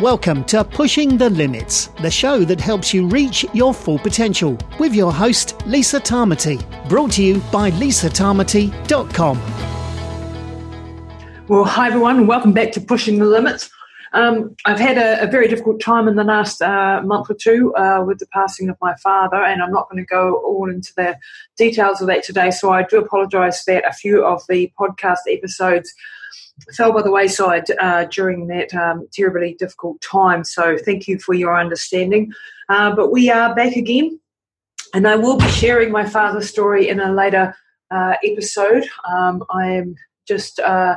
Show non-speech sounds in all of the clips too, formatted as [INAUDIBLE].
Welcome to Pushing the Limits, the show that helps you reach your full potential, with your host, Lisa Tamati. Brought to you by lisatamati.com. Well, hi everyone, welcome back to Pushing the Limits. Um, I've had a, a, very difficult time in the last uh, month or two uh, with the passing of my father, and I'm not going to go all into the details of that today. So I do apologise that a few of the podcast episodes fell by the wayside uh, during that um, terribly difficult time. So thank you for your understanding. Uh, but we are back again, and I will be sharing my father's story in a later uh, episode. Um, I am just uh,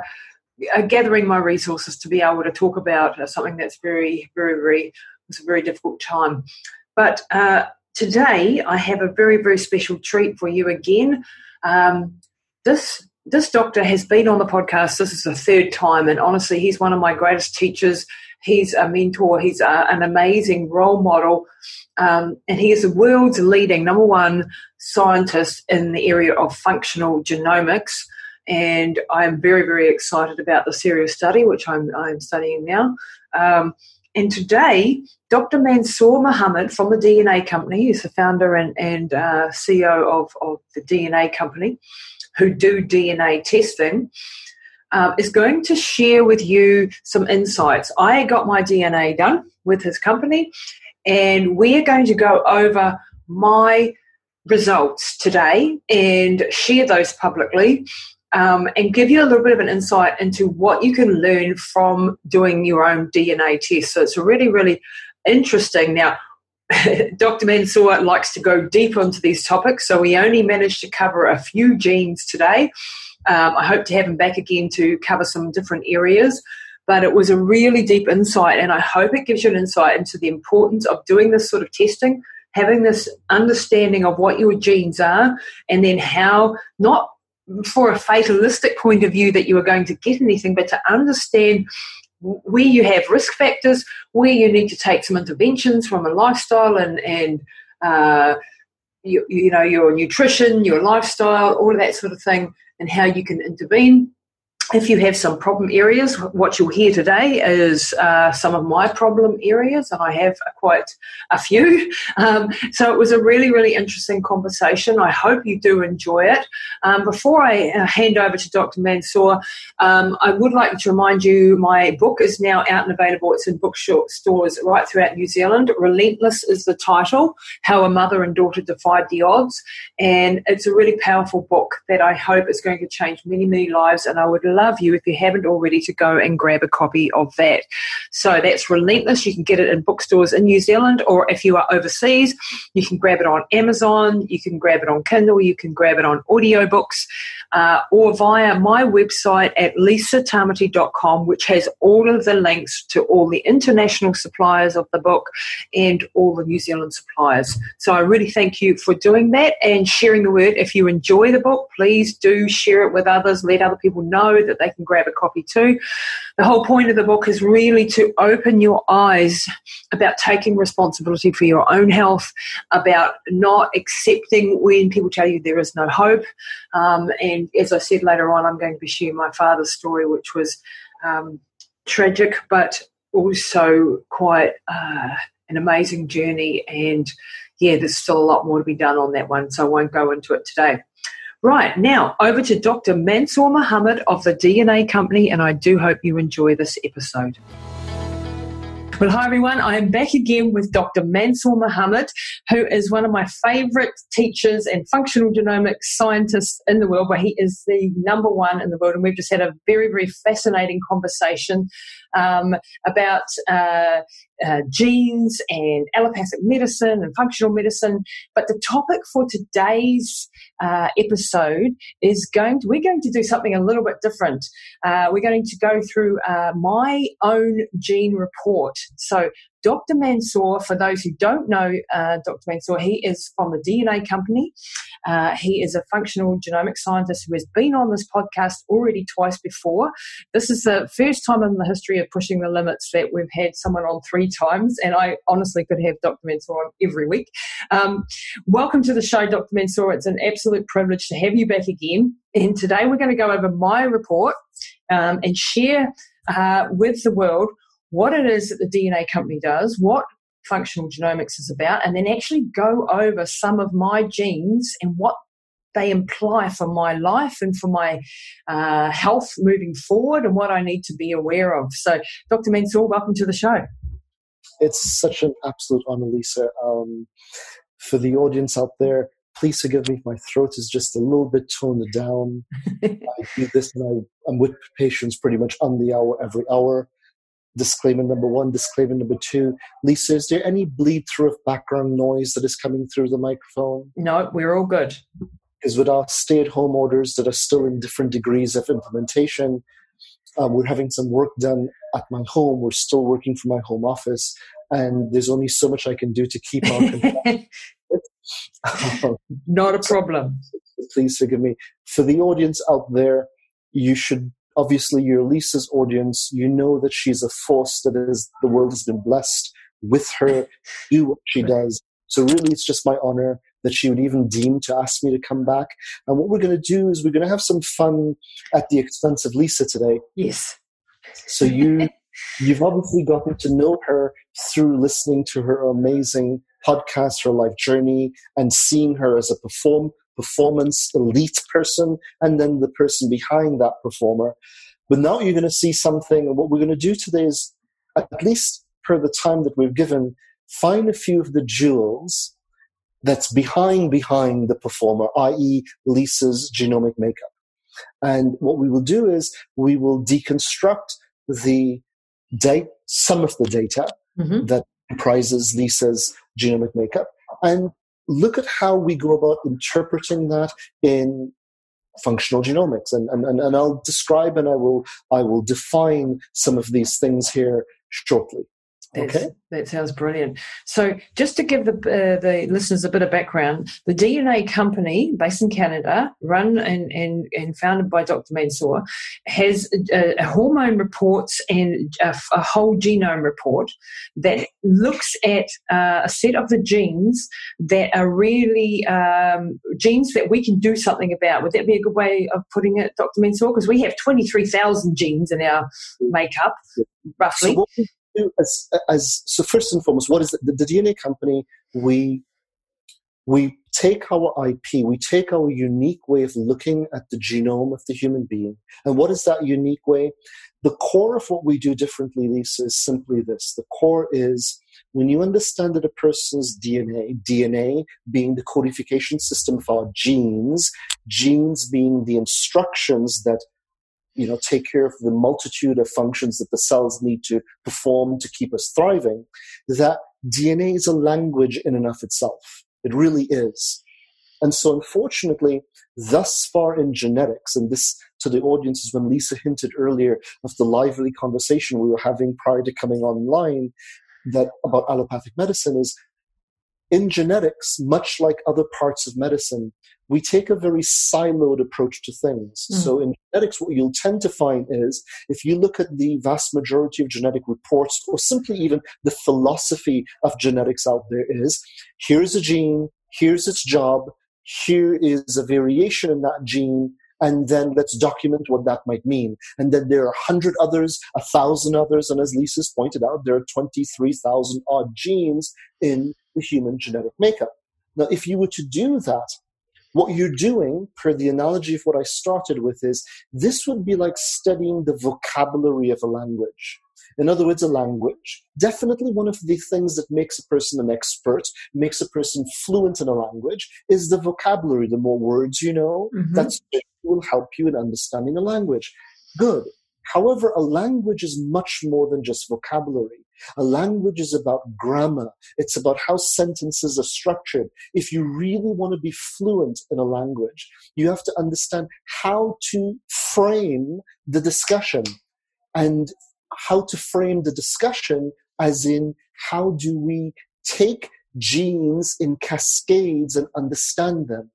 uh, gathering my resources to be able to talk about uh, something that's very, very, very was a very difficult time. But today I have a very, very special treat for you again. Um, this this doctor has been on the podcast. This is the third time, and honestly, he's one of my greatest teachers. He's a mentor. He's a, an amazing role model, um, and he is the world's leading number one scientist in the area of functional genomics. And I'm very, very excited about the serious study, which I'm, I'm studying now. Um, and today, Dr. Mansoor Mohammed from the DNA Company, is the founder and, and uh, CEO of, of the DNA Company who do DNA testing, uh, is going to share with you some insights. I got my DNA done with his company, and we are going to go over my results today and share those publicly. Um, and give you a little bit of an insight into what you can learn from doing your own DNA test. So it's really, really interesting. Now, [LAUGHS] Dr. Mansoor likes to go deep into these topics, so we only managed to cover a few genes today. Um, I hope to have him back again to cover some different areas. But it was a really deep insight, and I hope it gives you an insight into the importance of doing this sort of testing, having this understanding of what your genes are, and then how, not for a fatalistic point of view that you are going to get anything, but to understand where you have risk factors, where you need to take some interventions from a lifestyle and and uh, you, you know your nutrition, your lifestyle, all of that sort of thing, and how you can intervene if you have some problem areas, what you'll hear today is uh, some of my problem areas, and I have quite a few. [LAUGHS] Um, so it was a really, really interesting conversation. I hope you do enjoy it. Um, before I uh, hand over to Dr. Mansoor, um, I would like to remind you my book is now out and available. It's in bookstores right throughout New Zealand. Relentless is the title How a Mother and Daughter Defied the Odds. And it's a really powerful book that I hope is going to change many, many lives. And I would love you, if you haven't already, to go and grab a copy of that. So that's Relentless. You can get it in bookstores in New Zealand, or if you are overseas, you can grab it on Amazon, you can grab it on Kindle, you can grab it on audiobooks, uh, or via my website at lisatamati.com, which has all of the links to all the international suppliers of the book and all the New Zealand suppliers. So I really thank you for doing that and sharing the word. If you enjoy the book, please do share it with others, let other people know that they can grab a copy too. The whole point of the book is really to open your eyes about taking responsibility for your own health, about not accepting when people tell you there is no hope. Um, and as I said later on, I'm going to be sharing my father's story, which was um, tragic, but also quite uh, an amazing journey. And yeah, there's still a lot more to be done on that one, so I won't go into it today. Right, now over to Dr. Mansoor Mohammed of the DNA Company, and I do hope you enjoy this episode. Well, hi everyone. I am back again with Dr. Mansoor Mohammed, who is one of my favorite teachers and functional genomics scientists in the world, where he is the number one in the world. And we've just had a very, very fascinating conversation um, about uh, uh, genes and allopathic medicine and functional medicine. But the topic for today's uh, episode is going to, we're going to do something a little bit different. Uh, we're going to go through uh, my own gene report. So Dr. Mansoor, for those who don't know uh, Dr. Mansoor, he is from the DNA company. Uh, he is a functional genomic scientist who has been on this podcast already twice before. This is the first time in the history of pushing the limits that we've had someone on three times, and I honestly could have Dr. Mansoor on every week. Um, welcome to the show, Dr. Mansoor. It's an absolute privilege to have you back again. And today we're going to go over my report um, and share uh, with the world what it is that the DNA company does, what functional genomics is about, and then actually go over some of my genes and what they imply for my life and for my uh, health moving forward and what I need to be aware of. So, Dr. Mansoor, welcome to the show. It's such an absolute honor, Lisa. Um, for the audience out there, please forgive me if my throat is just a little bit toned down. [LAUGHS] I do this and I, I'm with patients pretty much on the hour every hour. Disclaimer number one, disclaimer number two. Lisa, is there any bleed through of background noise that is coming through the microphone? No, we're all good. Because with our stay at home orders that are still in different degrees of implementation, um, we're having some work done at my home. We're still working from my home office, and there's only so much I can do to keep our. [LAUGHS] [LAUGHS] Not a problem. Please forgive me. For the audience out there, you should obviously you're Lisa's audience. You know that she's a force that is the world has been blessed with her. Do what she does. So really, it's just my honor that she would even deem to ask me to come back. And what we're going to do is we're going to have some fun at the expense of Lisa today. Yes. So you [LAUGHS] you've obviously gotten to know her through listening to her amazing podcast, her life journey, and seeing her as a perform performance elite person, and then the person behind that performer. But now you're going to see something, and what we're going to do today is, at least per the time that we've given, find a few of the jewels that's behind behind the performer, i.e., Lisa's genomic makeup. And what we will do is we will deconstruct the date, some of the data mm-hmm. that comprises Lisa's genomic makeup, and look at how we go about interpreting that in functional genomics. And, and, and I'll describe and I will, I will define some of these things here shortly. That's, okay. That sounds brilliant. So, just to give the uh, the listeners a bit of background, the DNA company based in Canada, run and and, and founded by Dr. Mansoor, has a, a hormone reports and a, a, whole genome report that looks at uh, a set of the genes that are really um, genes that we can do something about. Would that be a good way of putting it, Dr. Mansoor? Because we have twenty three thousand genes in our makeup, roughly. So as, as so first and foremost, what is the, the DNA company? We we take our IP, we take our unique way of looking at the genome of the human being. And what is that unique way? The core of what we do differently, Lisa, is simply this. The core is when you understand that a person's DNA, DNA being the codification system of our genes, genes being the instructions that you know take care of the multitude of functions that the cells need to perform to keep us thriving that dna is a language in and of itself. It really is. And so unfortunately thus far in genetics and this to the audience is when lisa hinted earlier of the lively conversation we were having prior to coming online that about allopathic medicine is in genetics, much like other parts of medicine, we take a very siloed approach to things. Mm. So in genetics, what you'll tend to find is if you look at the vast majority of genetic reports, or simply even the philosophy of genetics out there is here's a gene, here's its job, here is a variation in that gene, and then let's document what that might mean. And then there are a hundred others, a thousand others, and as Lisa's pointed out, there are 23,000 odd genes in the human genetic makeup. Now, if you were to do that, what you're doing, per the analogy of what I started with, is this would be like studying the vocabulary of a language. In other words, a language. Definitely one of the things that makes a person an expert, makes a person fluent in a language, is the vocabulary. The more words you know, mm-hmm. that's will help you in understanding a language. Good. However, a language is much more than just vocabulary. A language is about grammar. It's about how sentences are structured. If you really want to be fluent in a language, you have to understand how to frame the discussion and how to frame the discussion as in how do we take genes in cascades and understand them.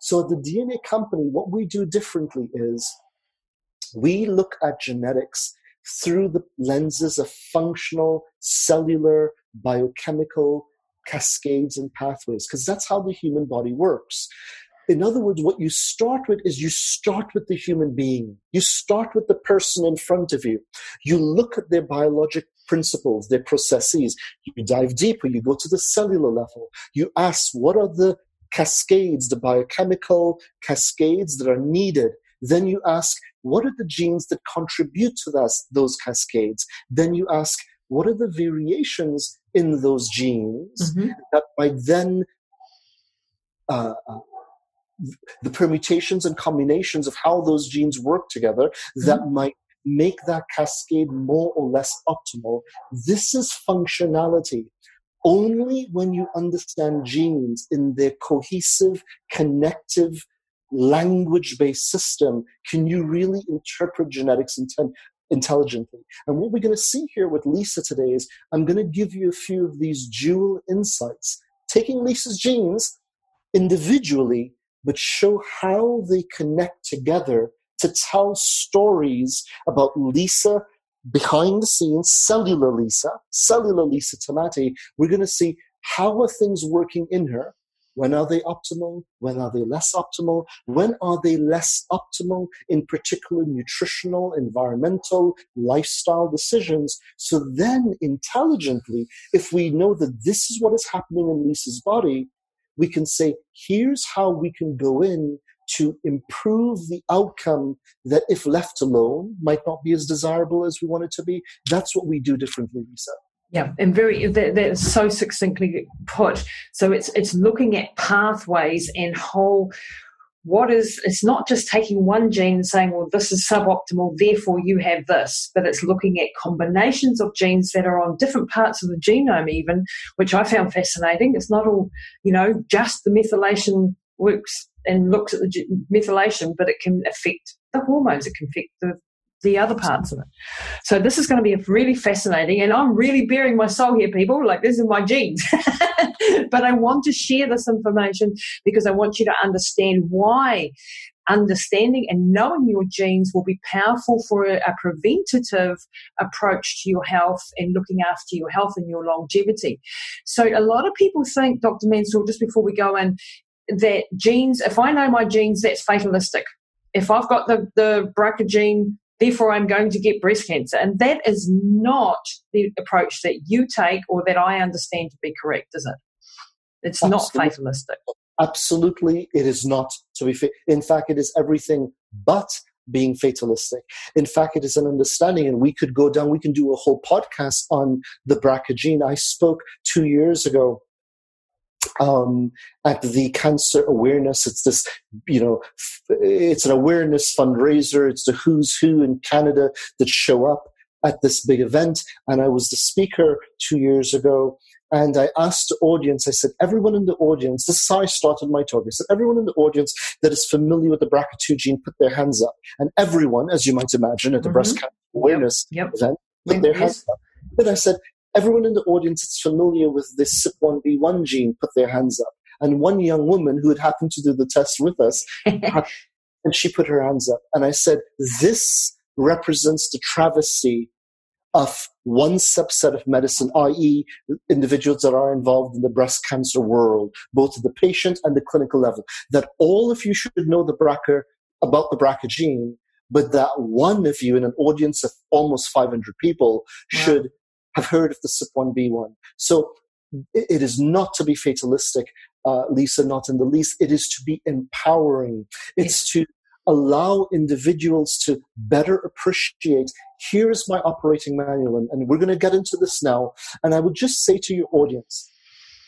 So at the DNA company, what we do differently is we look at genetics through the lenses of functional, cellular, biochemical cascades and pathways, because that's how the human body works. In other words, what you start with is you start with the human being. You start with the person in front of you. You look at their biologic principles, their processes. You dive deeper, you go to the cellular level. You ask, what are the cascades, the biochemical cascades that are needed? Then you ask, what are the genes that contribute to that, those cascades? Then you ask, what are the variations in those genes mm-hmm. that might then uh, uh, the permutations and combinations of how those genes work together mm-hmm. that might make that cascade more or less optimal. This is functionality. Only when you understand genes in their cohesive, connective, language based system can you really interpret genetics intent, intelligently. And what we're going to see here with Lisa today is I'm going to give you a few of these dual insights, taking Lisa's genes individually, but show how they connect together to tell stories about Lisa behind the scenes, cellular Lisa, cellular Lisa Tamati. We're going to see how are things working in her when are they optimal? When are they less optimal? When are they less optimal in particular nutritional, environmental, lifestyle decisions? So then intelligently, if we know that this is what is happening in Lisa's body, we can say, here's how we can go in to improve the outcome that if left alone might not be as desirable as we want it to be. That's what we do differently, Lisa. Yeah, and very that, that's so succinctly put. So it's it's looking at pathways and whole. What is? It's not just taking one gene and saying, "Well, this is suboptimal, therefore you have this," but it's looking at combinations of genes that are on different parts of the genome, even, which I found fascinating. It's not all, you know, just the methylation works and looks at the methylation, but it can affect the hormones. It can affect the the other parts of it. So this is going to be really fascinating, and I'm really bearing my soul here, people. Like this is my genes, [LAUGHS] but I want to share this information because I want you to understand why understanding and knowing your genes will be powerful for a, preventative approach to your health and looking after your health and your longevity. So a lot of people think, Dr. Mansoor, just before we go in, that genes, if I know my genes, that's fatalistic. If I've got the, the BRCA gene, therefore I'm going to get breast cancer. And that is not the approach that you take or that I understand to be correct, is it? It's Absolutely. not fatalistic. Absolutely, it is not to be. Fa- in fact, it is everything but being fatalistic. In fact, it is an understanding, and we could go down. We can do a whole podcast on the BRCA gene. I spoke two years ago um, at the cancer awareness. It's this, you know, it's an awareness fundraiser. It's the who's who in Canada that show up at this big event. And I was the speaker two years ago. And I asked the audience, I said, everyone in the audience, this is how I started my talk. I said, everyone in the audience that is familiar with the BRCA2 gene, put their hands up. And everyone, as you might imagine, at the mm-hmm. breast cancer awareness yep. Yep. event, put their hands up. But I said, everyone in the audience that's familiar with this CYP1B1 gene put their hands up. And one young woman who had happened to do the test with us, [LAUGHS] and she put her hands up. And I said, This represents the travesty of one subset of medicine, i.e., individuals that are involved in the breast cancer world, both at the patient and the clinical level, that all of you should know the BRCA about the BRCA gene, but that one of you in an audience of almost 500 people should have heard of the CYP1B1. So it is not to be fatalistic, uh, Lisa, not in the least. It is to be empowering. It's to allow individuals to better appreciate here is my operating manual, and, and we're going to get into this now. And I would just say to your audience,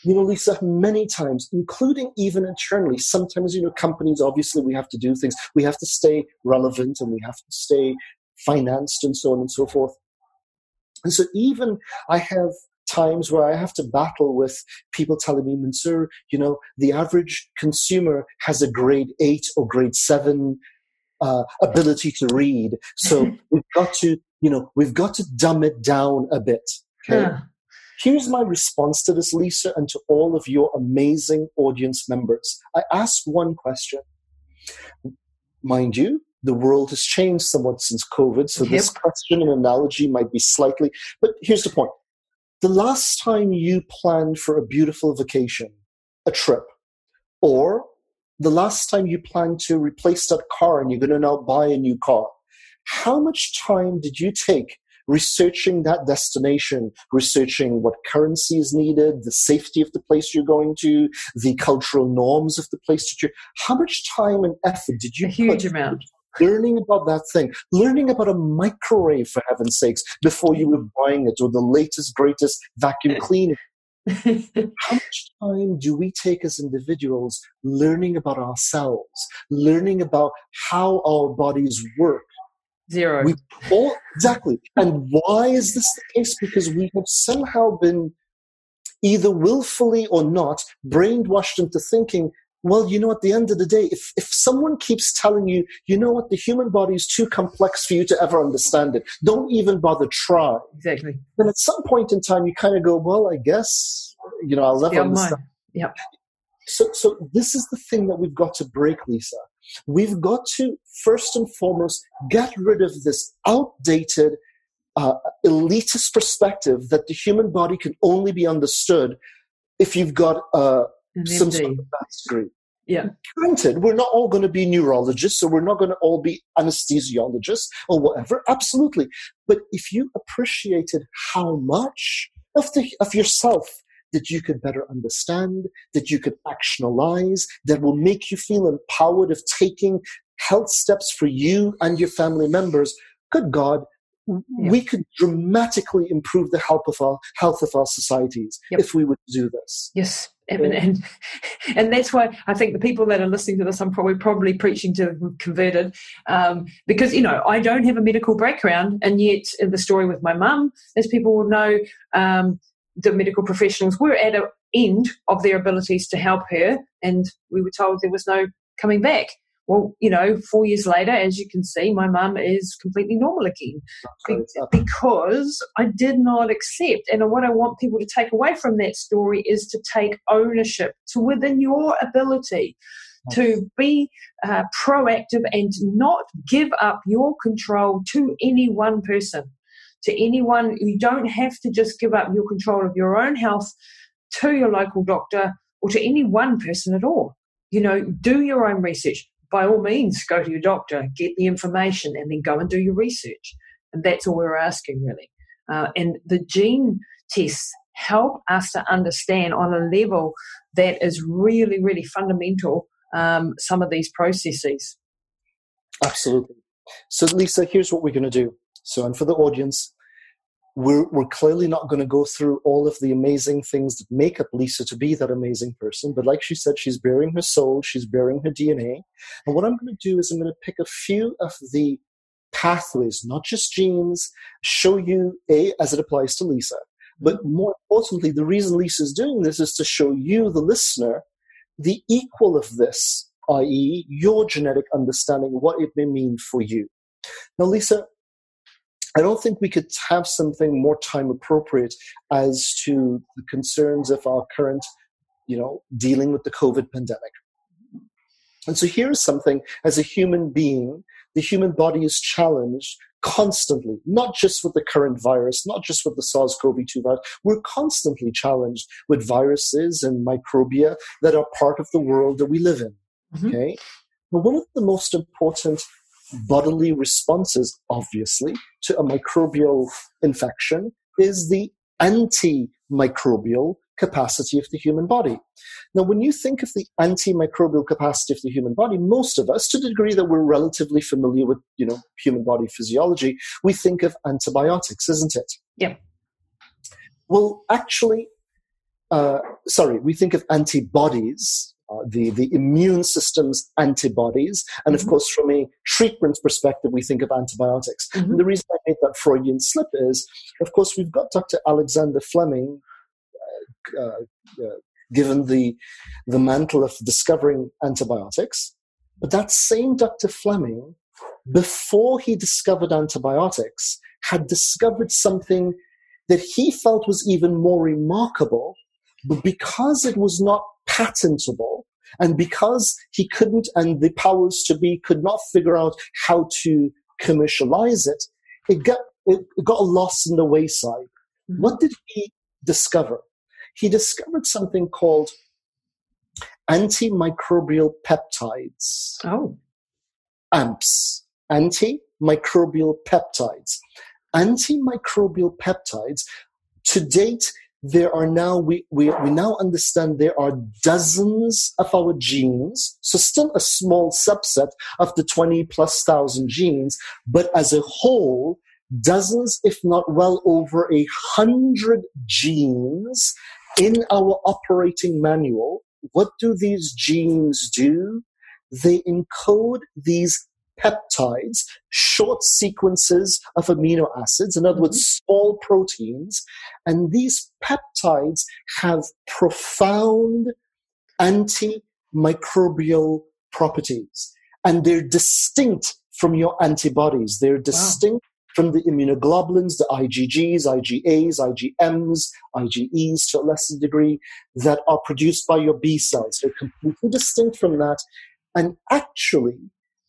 you know, Lisa, many times, including even internally, sometimes, you know, companies, obviously, we have to do things. We have to stay relevant and we have to stay financed and so on and so forth. And so even I have times where I have to battle with people telling me, Mansoor, you know, the average consumer has a grade eight or grade seven uh, ability to read. So [LAUGHS] we've got to, you know, we've got to dumb it down a bit. Okay. Huh. Here's my response to this, Lisa, and to all of your amazing audience members. I ask one question. Mind you, the world has changed somewhat since COVID. So yep. this question and analogy might be slightly, but here's the point. The last time you planned for a beautiful vacation, a trip, or the last time you planned to replace that car and you're going to now buy a new car, how much time did you take researching that destination, researching what currency is needed, the safety of the place you're going to, the cultural norms of the place that you're. How much time and effort did you? A huge amount. Learning about that thing, learning about a microwave for heaven's sakes before you were buying it, or the latest, greatest vacuum [LAUGHS] cleaner. How much time do we take as individuals learning about ourselves, learning about how our bodies work, Zero. we all exactly. And why is this the case? Because we have somehow been either willfully or not brainwashed into thinking, well, you know, at the end of the day, if, if someone keeps telling you, you know what, the human body is too complex for you to ever understand it, don't even bother try. Exactly. Then at some point in time, you kind of go, well, I guess, you know, I'll never Yeah, understand. Yep. So, so this is the thing that we've got to break, Lisa. We've got to first and foremost get rid of this outdated, uh, elitist perspective that the human body can only be understood if you've got uh, An some MD. sort of. Yeah. Granted, we're not all going to be neurologists, or we're not going to all be anesthesiologists or whatever. Absolutely, but if you appreciated how much of the of yourself that you could better understand, that you could actionalize, that will make you feel empowered of taking health steps for you and your family members, good God, we could dramatically improve the health of our health of our societies Yep. if we would do this. Yes, and, and and that's why I think the people that are listening to this, I'm probably probably preaching to converted, um, because you know I don't have a medical background, and yet in the story with my mum, as people will know, um, the medical professionals were at an end of their abilities to help her, and we were told there was no coming back. Well, you know, four years later, as you can see, my mum is completely normal again be- because I did not accept. And what I want people to take away from that story is to take ownership to within your ability to be uh, proactive and not give up your control to any one person. To anyone, you don't have to just give up your control of your own health to your local doctor or to any one person at all. You know, do your own research. By all means, go to your doctor, get the information, and then go and do your research. And that's all we're asking, really. Uh, and the gene tests help us to understand on a level that is really, really fundamental um, some of these processes. Absolutely. So, Lisa, here's what we're going to do. So, and for the audience, we're, we're clearly not going to go through all of the amazing things that make up Lisa to be that amazing person. But like she said, she's bearing her soul, she's bearing her DNA. And what I'm going to do is I'm going to pick a few of the pathways, not just genes, show you A, as it applies to Lisa. But mm-hmm. more importantly, the reason Lisa's doing this is to show you, the listener, the equal of this, i.e., your genetic understanding, what it may mean for you. Now, Lisa, I don't think we could have something more time appropriate as to the concerns of our current, you know, dealing with the COVID pandemic. And so here's something as a human being, the human body is challenged constantly, not just with the current virus, not just with the SARS CoV 2 virus. We're constantly challenged with viruses and microbia that are part of the world that we live in. Mhm. Okay. But one of the most important bodily responses, obviously, to a microbial infection is the antimicrobial capacity of the human body. Now, when you think of the antimicrobial capacity of the human body, most of us, to the degree that we're relatively familiar with, you know, human body physiology, we think of antibiotics, isn't it? Yeah. Well, actually, uh, sorry, we think of antibodies, uh, the, the immune system's antibodies. And of Mhm. course, from a treatment perspective, we think of antibiotics. Mhm. And the reason I made that Freudian slip is, of course, we've got Dr. Alexander Fleming, uh, uh, given the, the mantle of discovering antibiotics. But that same Dr. Fleming, before he discovered antibiotics, had discovered something that he felt was even more remarkable, but because it was not patentable, and because he couldn't, and the powers to be could not figure out how to commercialize it, it got it got lost in the wayside. Mhm. What did he discover? He discovered something called antimicrobial peptides. Oh, AMPs, antimicrobial peptides. antimicrobial peptides, to date, there are now we, we, we now understand there are dozens of our genes so still a small subset of the 20 plus thousand genes but as a whole dozens if not well over a hundred genes in our operating manual. What do these genes do? They encode these peptides, short sequences of amino acids, in other words, mm-hmm. small proteins. And these peptides have profound antimicrobial properties. And they're distinct from your antibodies. They're distinct wow. from the immunoglobulins, the IgGs, IgAs, IgMs, IgEs to a lesser degree, that are produced by your B cells. They're completely distinct from that. And actually,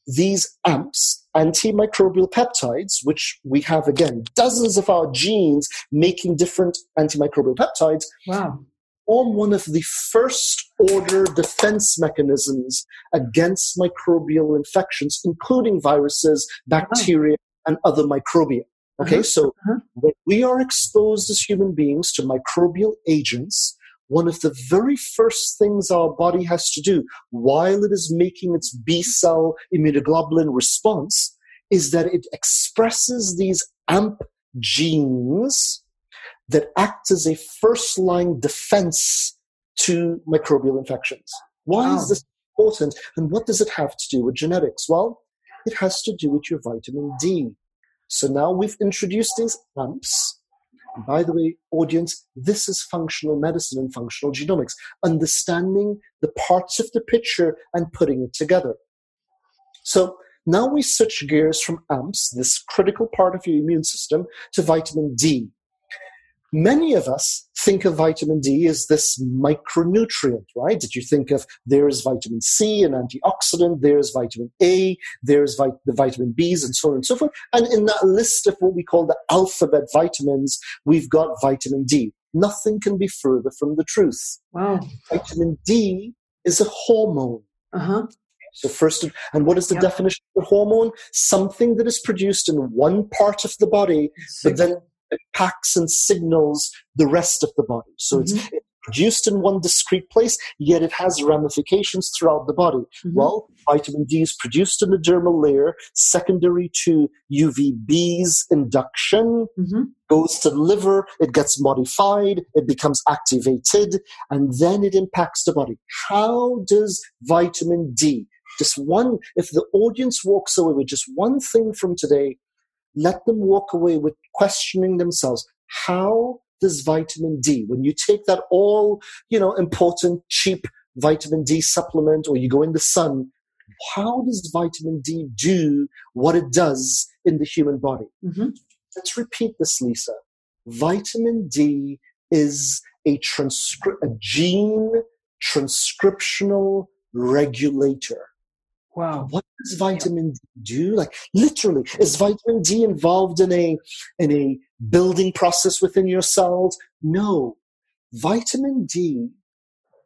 these AMPs, antimicrobial peptides, which we have again dozens of our genes making different antimicrobial peptides, wow. form one of the first order defense mechanisms against microbial infections, including viruses, bacteria, wow. and other microbia. Okay, uh-huh. so uh-huh. when we are exposed as human beings to microbial agents, one of the very first things our body has to do while it is making its B cell immunoglobulin response is that it expresses these AMP genes that act as a first line defense to microbial infections. Why wow. is this important and what does it have to do with genetics? Well, it has to do with your vitamin D. So now we've introduced these AMPs by the way, audience, this is functional medicine and functional genomics, understanding the parts of the picture and putting it together. So now we switch gears from AMPs, this critical part of your immune system, to vitamin D. Many of us think of vitamin D as this micronutrient, right? That you think of there's vitamin C, an antioxidant, there's vitamin A, there's vit- the vitamin Bs, and so on and so forth. And in that list of what we call the alphabet vitamins, we've got vitamin D. Nothing can be further from the truth. Wow. Vitamin D is a hormone. Uh-huh. So first, and what is the yep. definition of a hormone? Something that is produced in one part of the body, but then it packs and signals the rest of the body. So mm-hmm. it's, produced in one discrete place, yet it has ramifications throughout the body. Mm-hmm. Well, vitamin D is produced in the dermal layer, secondary to UVB's induction, mm-hmm. goes to the liver, it gets modified, it becomes activated, and then it impacts the body. How does vitamin D, just one, if the audience walks away with just one thing from today, let them walk away with questioning themselves. How does vitamin D, when you take that all, you know, important, cheap vitamin D supplement or you go in the sun, how does vitamin D do what it does in the human body? Mm-hmm. Let's repeat this, Lisa. Vitamin D is a, transcri- a gene transcriptional regulator. Wow. What does vitamin D do? Like literally, is vitamin D involved in a in a building process within your cells? No. Vitamin D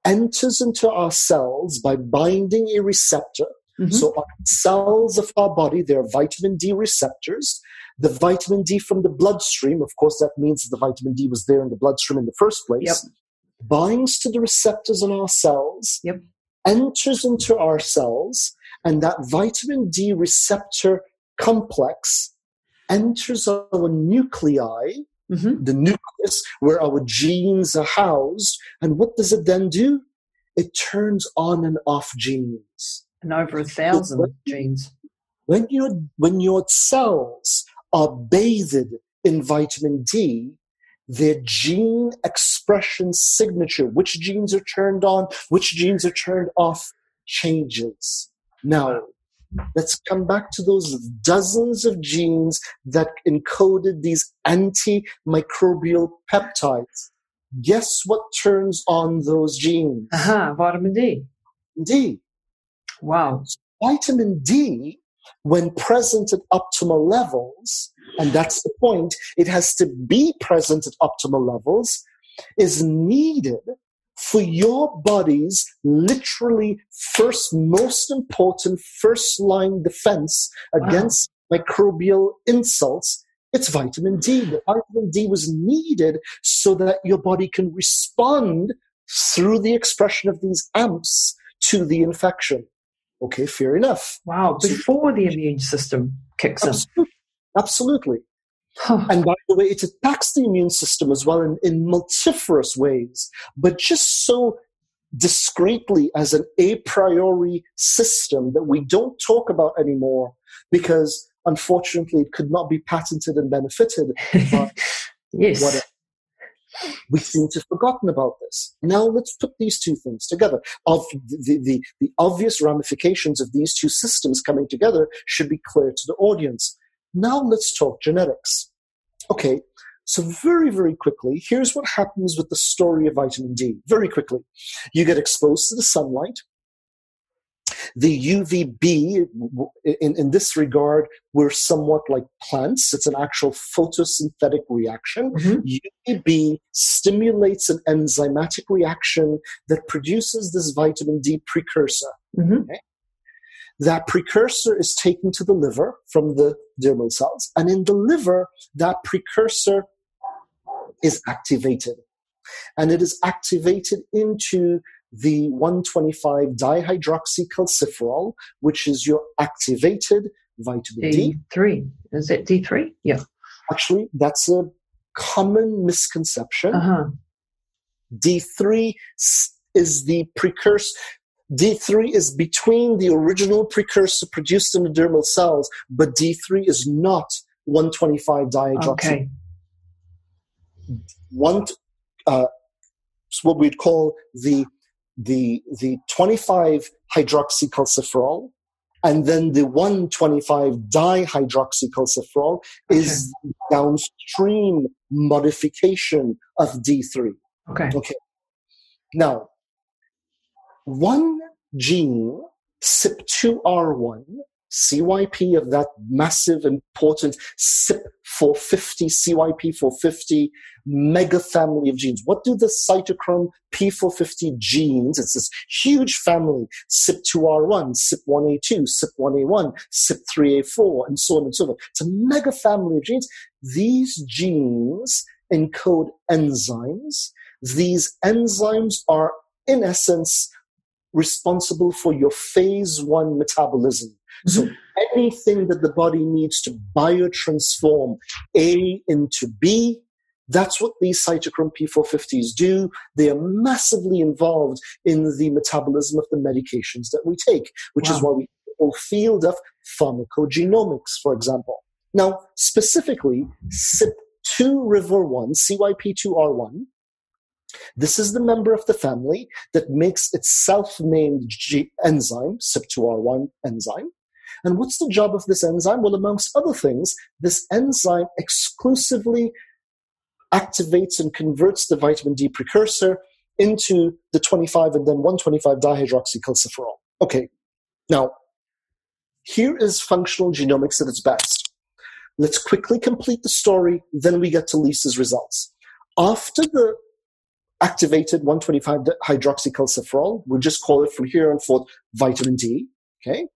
enters into our cells by binding a receptor. Mm-hmm. So our cells of our body, there are vitamin D receptors. The vitamin D from the bloodstream, of course, that means the vitamin D was there in the bloodstream in the first place, yep. binds to the receptors in our cells, yep. enters into our cells, and that vitamin D receptor complex enters our nuclei, mm-hmm. the nucleus where our genes are housed. And what does it then do? It turns on and off genes. And over a thousand when, genes. When your, when your cells are bathed in vitamin D, their gene expression signature, which genes are turned on, which genes are turned off, changes. Now, let's come back to those dozens of genes that encoded these antimicrobial peptides. Guess what turns on those genes? Uh-huh, vitamin D. D. Wow. Vitamin D, when present at optimal levels, and that's the point, it has to be present at optimal levels, is needed for your body's literally first, most important first line defense against wow. microbial insults It's vitamin D. The vitamin D was needed so that your body can respond through the expression of these amps to the infection. Okay, fair enough. Wow, before the immune system kicks absolutely, in. Absolutely. Huh. And by the way, it attacks the immune system as well in, in multifarious ways, but just so discreetly as an a priori system that we don't talk about anymore because unfortunately it could not be patented and benefited [LAUGHS] yes. Whatever. We seem to have forgotten about this. Now let's put these two things together. Of the, the, the obvious ramifications of these two systems coming together should be clear to the audience. Now let's talk genetics. Okay, so, very, very quickly, here's what happens with the story of vitamin D. Very quickly, you get exposed to the sunlight. The UVB, in, in this regard, we're somewhat like plants. It's an actual photosynthetic reaction. Mm-hmm. UVB stimulates an enzymatic reaction that produces this vitamin D precursor. Mm-hmm. Okay? That precursor is taken to the liver from the dermal cells, and in the liver, that precursor is activated. And it is activated into the 125 dihydroxycalciferol, which is your activated vitamin D. D3. Is it D3? Yeah. Actually, that's a common misconception. Uh-huh. D3 is the precursor. D3 is between the original precursor produced in the dermal cells, but D3 is not 125 dihydroxy. Okay one uh, what we'd call the the the 25 hydroxycalciferol and then the 125 dihydroxycalciferol okay. is downstream modification of D3. Okay. Okay. Now, one gene, CYP2R1, CYP of that massive, important CYP450, CYP450 mega family of genes. What do the cytochrome P450 genes, it's this huge family, CYP2R1, CYP1A2, CYP1A1, CYP3A4, and so on and so forth. It's a mega family of genes. These genes encode enzymes. These enzymes are, in essence, responsible for your phase one metabolism. So anything that the body needs to biotransform A into B, that's what these cytochrome P450s do. They are massively involved in the metabolism of the medications that we take, which wow. is why we a field of pharmacogenomics, for example. Now, specifically, CYP2 River 1, CYP2R1, this is the member of the family that makes its self-named G- enzyme, CYP2R1 enzyme. And what's the job of this enzyme? Well, amongst other things, this enzyme exclusively activates and converts the vitamin D precursor into the 25 and then 125 dihydroxycalciferol. Okay, now here is functional genomics at its best. Let's quickly complete the story, then we get to Lisa's results. After the activated 125 hydroxycalciferol, we'll just call it from here on forth vitamin D, okay?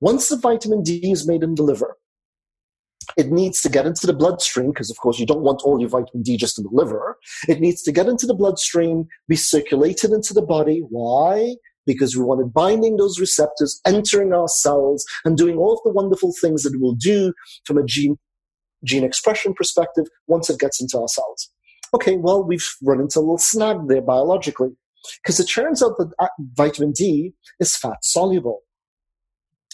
Once the vitamin D is made in the liver, it needs to get into the bloodstream because, of course, you don't want all your vitamin D just in the liver. It needs to get into the bloodstream, be circulated into the body. Why? Because we wanted binding those receptors, entering our cells, and doing all of the wonderful things that it will do from a gene, gene expression perspective once it gets into our cells. Okay, well, we've run into a little snag there biologically because it turns out that uh, vitamin D is fat soluble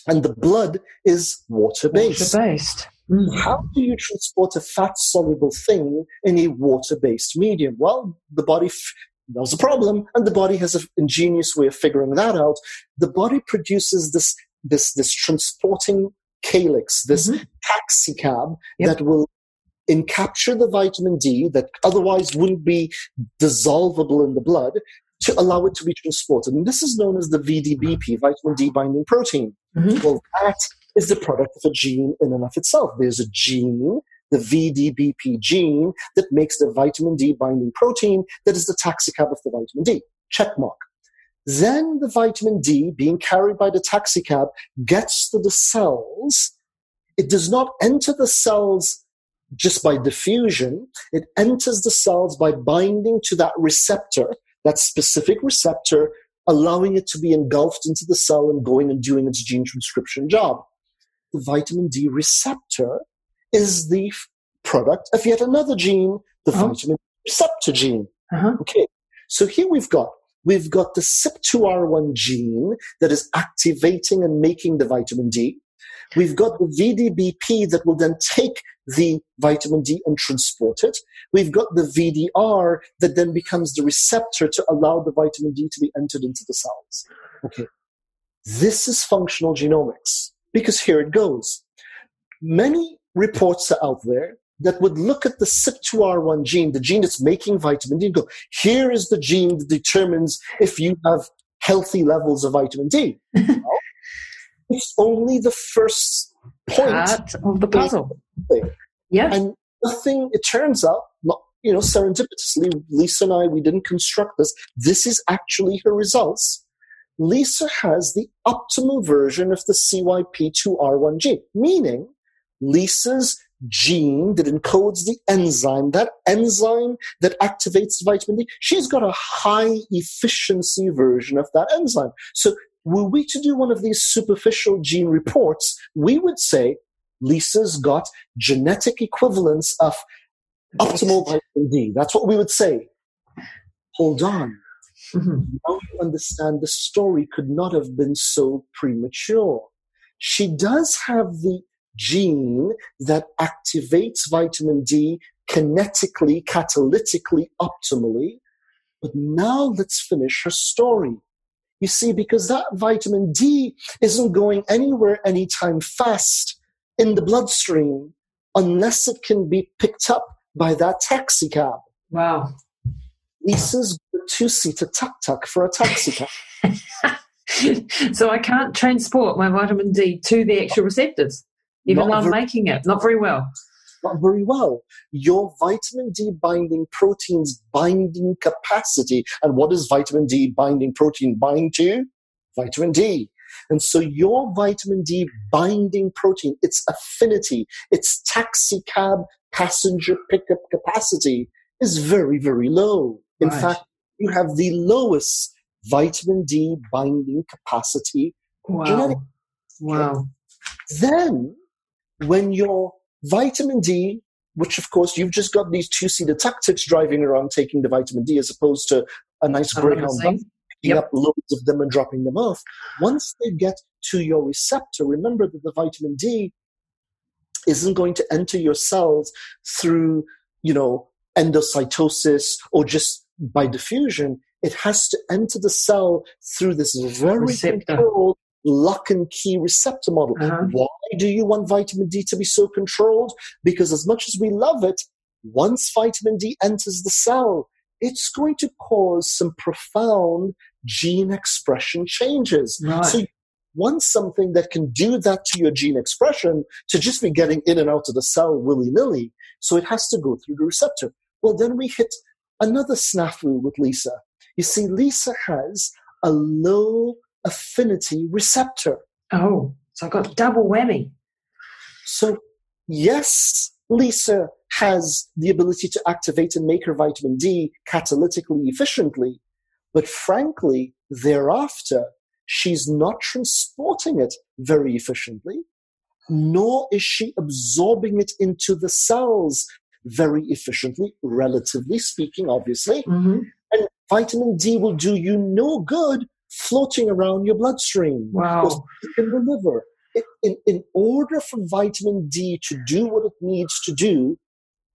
and the blood is water based. Water based. Mm. How do you transport a fat soluble thing in a water based medium? Well, the body. F- there's a problem, and the body has an ingenious way of figuring that out. The body produces this this this transporting calyx, this mm-hmm. taxicab yep. that will encapture the vitamin D that otherwise wouldn't be dissolvable in the blood to allow it to be transported. And this is known as the VDBP, vitamin D binding protein. Mm-hmm. Well, that is the product of a gene in and of itself. There's a gene, the VDBP gene, that makes the vitamin D binding protein that is the taxicab of the vitamin D. Check mark. Then the vitamin D, being carried by the taxicab, gets to the cells. It does not enter the cells just by diffusion. It enters the cells by binding to that receptor, that specific receptor, allowing it to be engulfed into the cell and going and doing its gene transcription job. The vitamin D receptor is the product of yet another gene, the oh. vitamin receptor gene. Uh-huh. Okay, so here we've got we've got the CYP2R1 gene that is activating and making the vitamin D. We've got the VDBP that will then take the vitamin D and transport it. We've got the VDR that then becomes the receptor to allow the vitamin D to be entered into the cells. Okay. This is functional genomics because here it goes. Many reports are out there that would look at the CYP2R1 gene, the gene that's making vitamin D, and go, here is the gene that determines if you have healthy levels of vitamin D. [LAUGHS] it's only the first point Part of the puzzle. Yeah. And nothing, it turns out, not, you know, serendipitously, Lisa and I, we didn't construct this. This is actually her results. Lisa has the optimal version of the CYP2R1 gene, meaning Lisa's gene that encodes the enzyme, that enzyme that activates vitamin D, she's got a high efficiency version of that enzyme. So were we to do one of these superficial gene reports, we would say Lisa's got genetic equivalence of optimal vitamin D. That's what we would say. Hold on. Mm-hmm. Now you understand the story could not have been so premature. She does have the gene that activates vitamin D kinetically, catalytically, optimally. But now let's finish her story. You see, because that vitamin D isn't going anywhere anytime fast in the bloodstream unless it can be picked up by that taxi cab. Wow. Lisa's two-seater tuk-tuk for a taxi cab. [LAUGHS] so I can't transport my vitamin D to the actual receptors even though I'm very, making it. Not very well. Not very well. Your vitamin D binding protein's binding capacity. And what does vitamin D binding protein bind to? Vitamin D. And so your vitamin D binding protein, its affinity, its taxi cab passenger pickup capacity is very, very low. In right. fact, you have the lowest vitamin D binding capacity. Wow. Genetic. Wow. Then when your vitamin D, which of course you've just got these two seater tactics driving around taking the vitamin D as opposed to a nice greyhound bus, picking yep. up loads of them and dropping them off. Once they get to your receptor, remember that the vitamin D isn't going to enter your cells through, you know, endocytosis or just by diffusion. It has to enter the cell through this very receptor. controlled lock and key receptor model. Uh-huh. Why do you want vitamin D to be so controlled? Because as much as we love it, once vitamin D enters the cell, it's going to cause some profound gene expression changes. Right. So want something that can do that to your gene expression to just be getting in and out of the cell willy nilly. So it has to go through the receptor. Well, then we hit another snafu with Lisa. You see, Lisa has a low affinity receptor. Oh, so I've got double whammy. So, yes, Lisa has the ability to activate and make her vitamin D catalytically efficiently, but frankly, thereafter, she's not transporting it very efficiently, nor is she absorbing it into the cells very efficiently, relatively speaking, obviously. Mm-hmm. And vitamin D will do you no good floating around your bloodstream. Wow. In the liver. In, in order for vitamin D to do what it needs to do,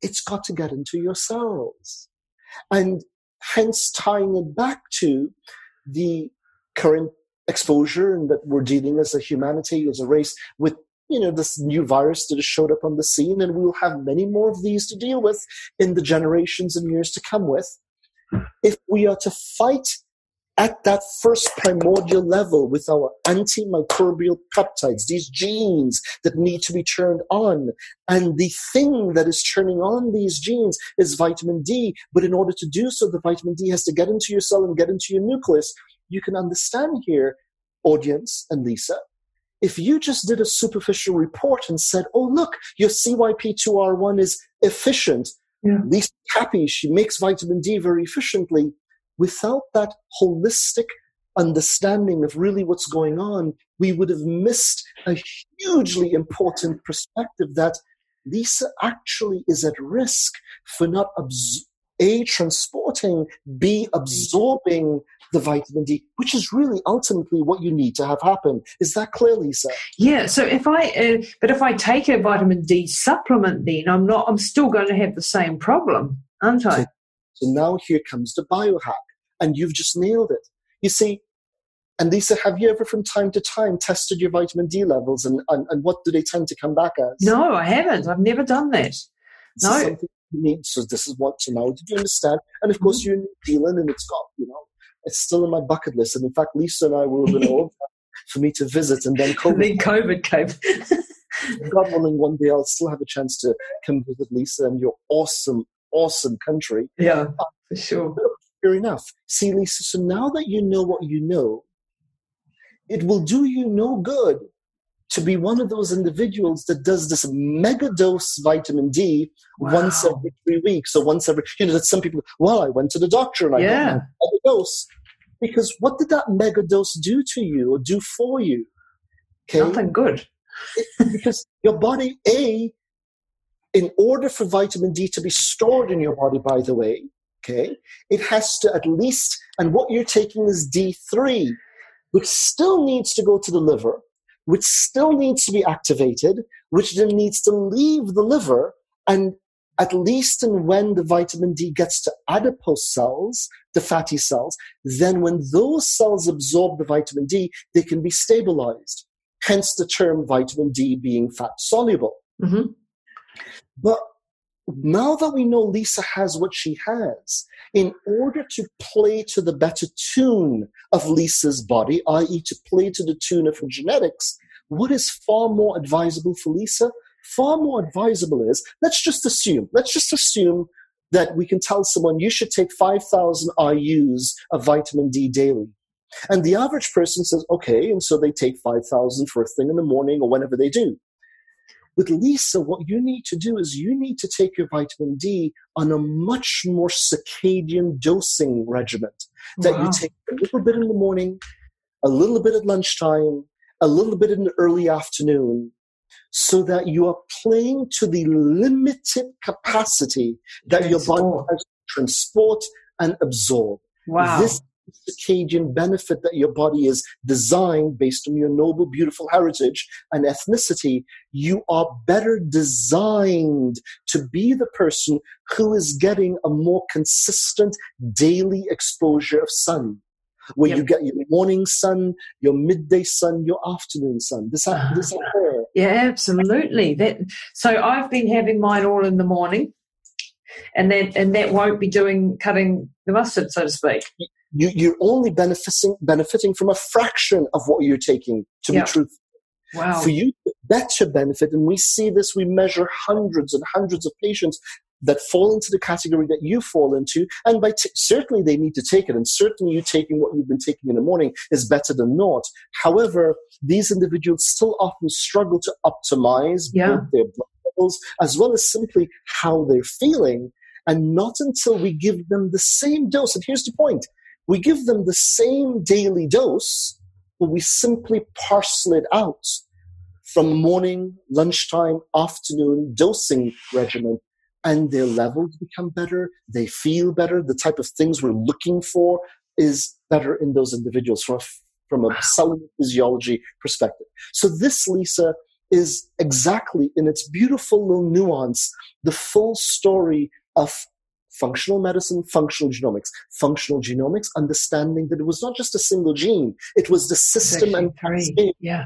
it's got to get into your cells. And hence tying it back to the current exposure and that we're dealing as a humanity, as a race, with you know this new virus that has showed up on the scene, and we will have many more of these to deal with in the generations and years to come with. If we are to fight at that first primordial level with our antimicrobial peptides, these genes that need to be turned on. And the thing that is turning on these genes is vitamin D. But in order to do so, the vitamin D has to get into your cell and get into your nucleus. You can understand here, audience and Lisa, if you just did a superficial report and said, oh, look, your CYP2R1 is efficient, Yeah. Lisa's happy, she makes vitamin D very efficiently, without that holistic understanding of really what's going on, we would have missed a hugely important perspective that Lisa actually is at risk for not abs- a transporting, b absorbing the vitamin D, which is really ultimately what you need to have happen. Is that clear, Lisa? Yeah. So if I, uh, but if I take a vitamin D supplement, then I'm not. I'm still going to have the same problem, aren't I? So now here comes the biohack, and you've just nailed it. You see, and Lisa, have you ever from time to time tested your vitamin D levels and, and, and what do they tend to come back as? No, I haven't. I've never done that. This no. need. So this is what, so now did you understand? And of course, Mm-hmm. you're in New Zealand and it's got, you know, it's still in my bucket list. And in fact, Lisa and I were going [LAUGHS] to for me to visit and then COVID. then COVID came. [LAUGHS] God willing, one day I'll still have a chance to come visit Lisa and your awesome, awesome country. yeah, for sure. Fair enough. See, Lisa, so now that you know what you know, it will do you no good to be one of those individuals that does this mega dose vitamin D once every three weeks or once every, you know, that some people, well, I went to the doctor and I Yeah. got mega dose. Because what did that mega dose do to you or do for you? Okay Nothing good. because your body a in order for vitamin d to be stored in your body by the way okay it has to at least and what you're taking is d3 which still needs to go to the liver which still needs to be activated which then needs to leave the liver and at least and when the vitamin d gets to adipose cells the fatty cells then when those cells absorb the vitamin d they can be stabilized hence the term vitamin D being fat soluble. hmm But now that we know Lisa has what she has, in order to play to the better tune of Lisa's body, i.e., to play to the tune of her genetics, what is far more advisable for Lisa? Far more advisable is let's just assume, let's just assume that we can tell someone you should take 5,000 IUs of vitamin D daily. And the average person says, okay, and so they take 5,000 first thing in the morning or whenever they do. With Lisa, what you need to do is you need to take your vitamin D on a much more circadian dosing regimen. That Wow. you take a little bit in the morning, a little bit at lunchtime, a little bit in the early afternoon, so that you are playing to the limited capacity that your body has to transport and absorb Wow. this circadian benefit that your body is designed based on your noble, beautiful heritage and ethnicity, you are better designed to be the person who is getting a more consistent daily exposure of sun. Where Yep. you get your morning sun, your midday sun, your afternoon sun. This, Ah. this occur. Yeah, absolutely. That so I've been having mine all in the morning, and that and that won't be doing cutting the mustard, so to speak. You, you're only benefiting benefiting from a fraction of what you're taking. To Yeah. be truthful. Wow. for you to better benefit, and we see this, we measure hundreds and hundreds of patients that fall into the category that you fall into, and by t- certainly they need to take it, and certainly you taking what you've been taking in the morning is better than not. However, these individuals still often struggle to optimize Yeah. both their blood levels as well as simply how they're feeling, and not until we give them the same dose. And here's the point: we give them the same daily dose but we simply parcel it out from morning, lunchtime, afternoon dosing regimen, and their levels become better. They feel better. The type of things we're looking for is better in those individuals from a, from a cellular physiology perspective. So this, Lisa, is exactly in its beautiful little nuance the full story of functional medicine, functional genomics. Functional genomics, understanding that it was not just a single gene, it was the system and three. Yeah.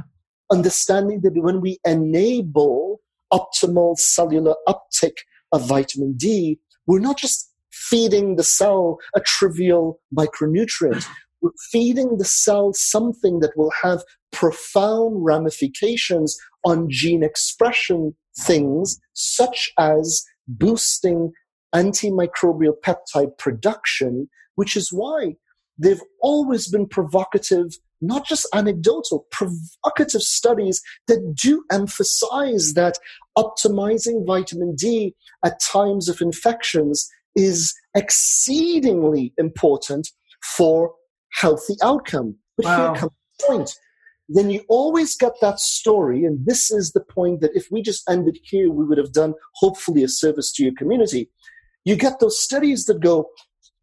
Understanding that when we enable optimal cellular uptake of vitamin D, we're not just feeding the cell a trivial micronutrient. [SIGHS] We're feeding the cell something that will have profound ramifications on gene expression things, such as boosting antimicrobial peptide production, which is why they've always been provocative not just anecdotal, provocative studies that do emphasize that optimizing vitamin D at times of infections is exceedingly important for healthy outcome. But wow. here comes the point. Then you always get that story, and this is the point that if we just ended here, we would have done hopefully a service to your community. You get those studies that go,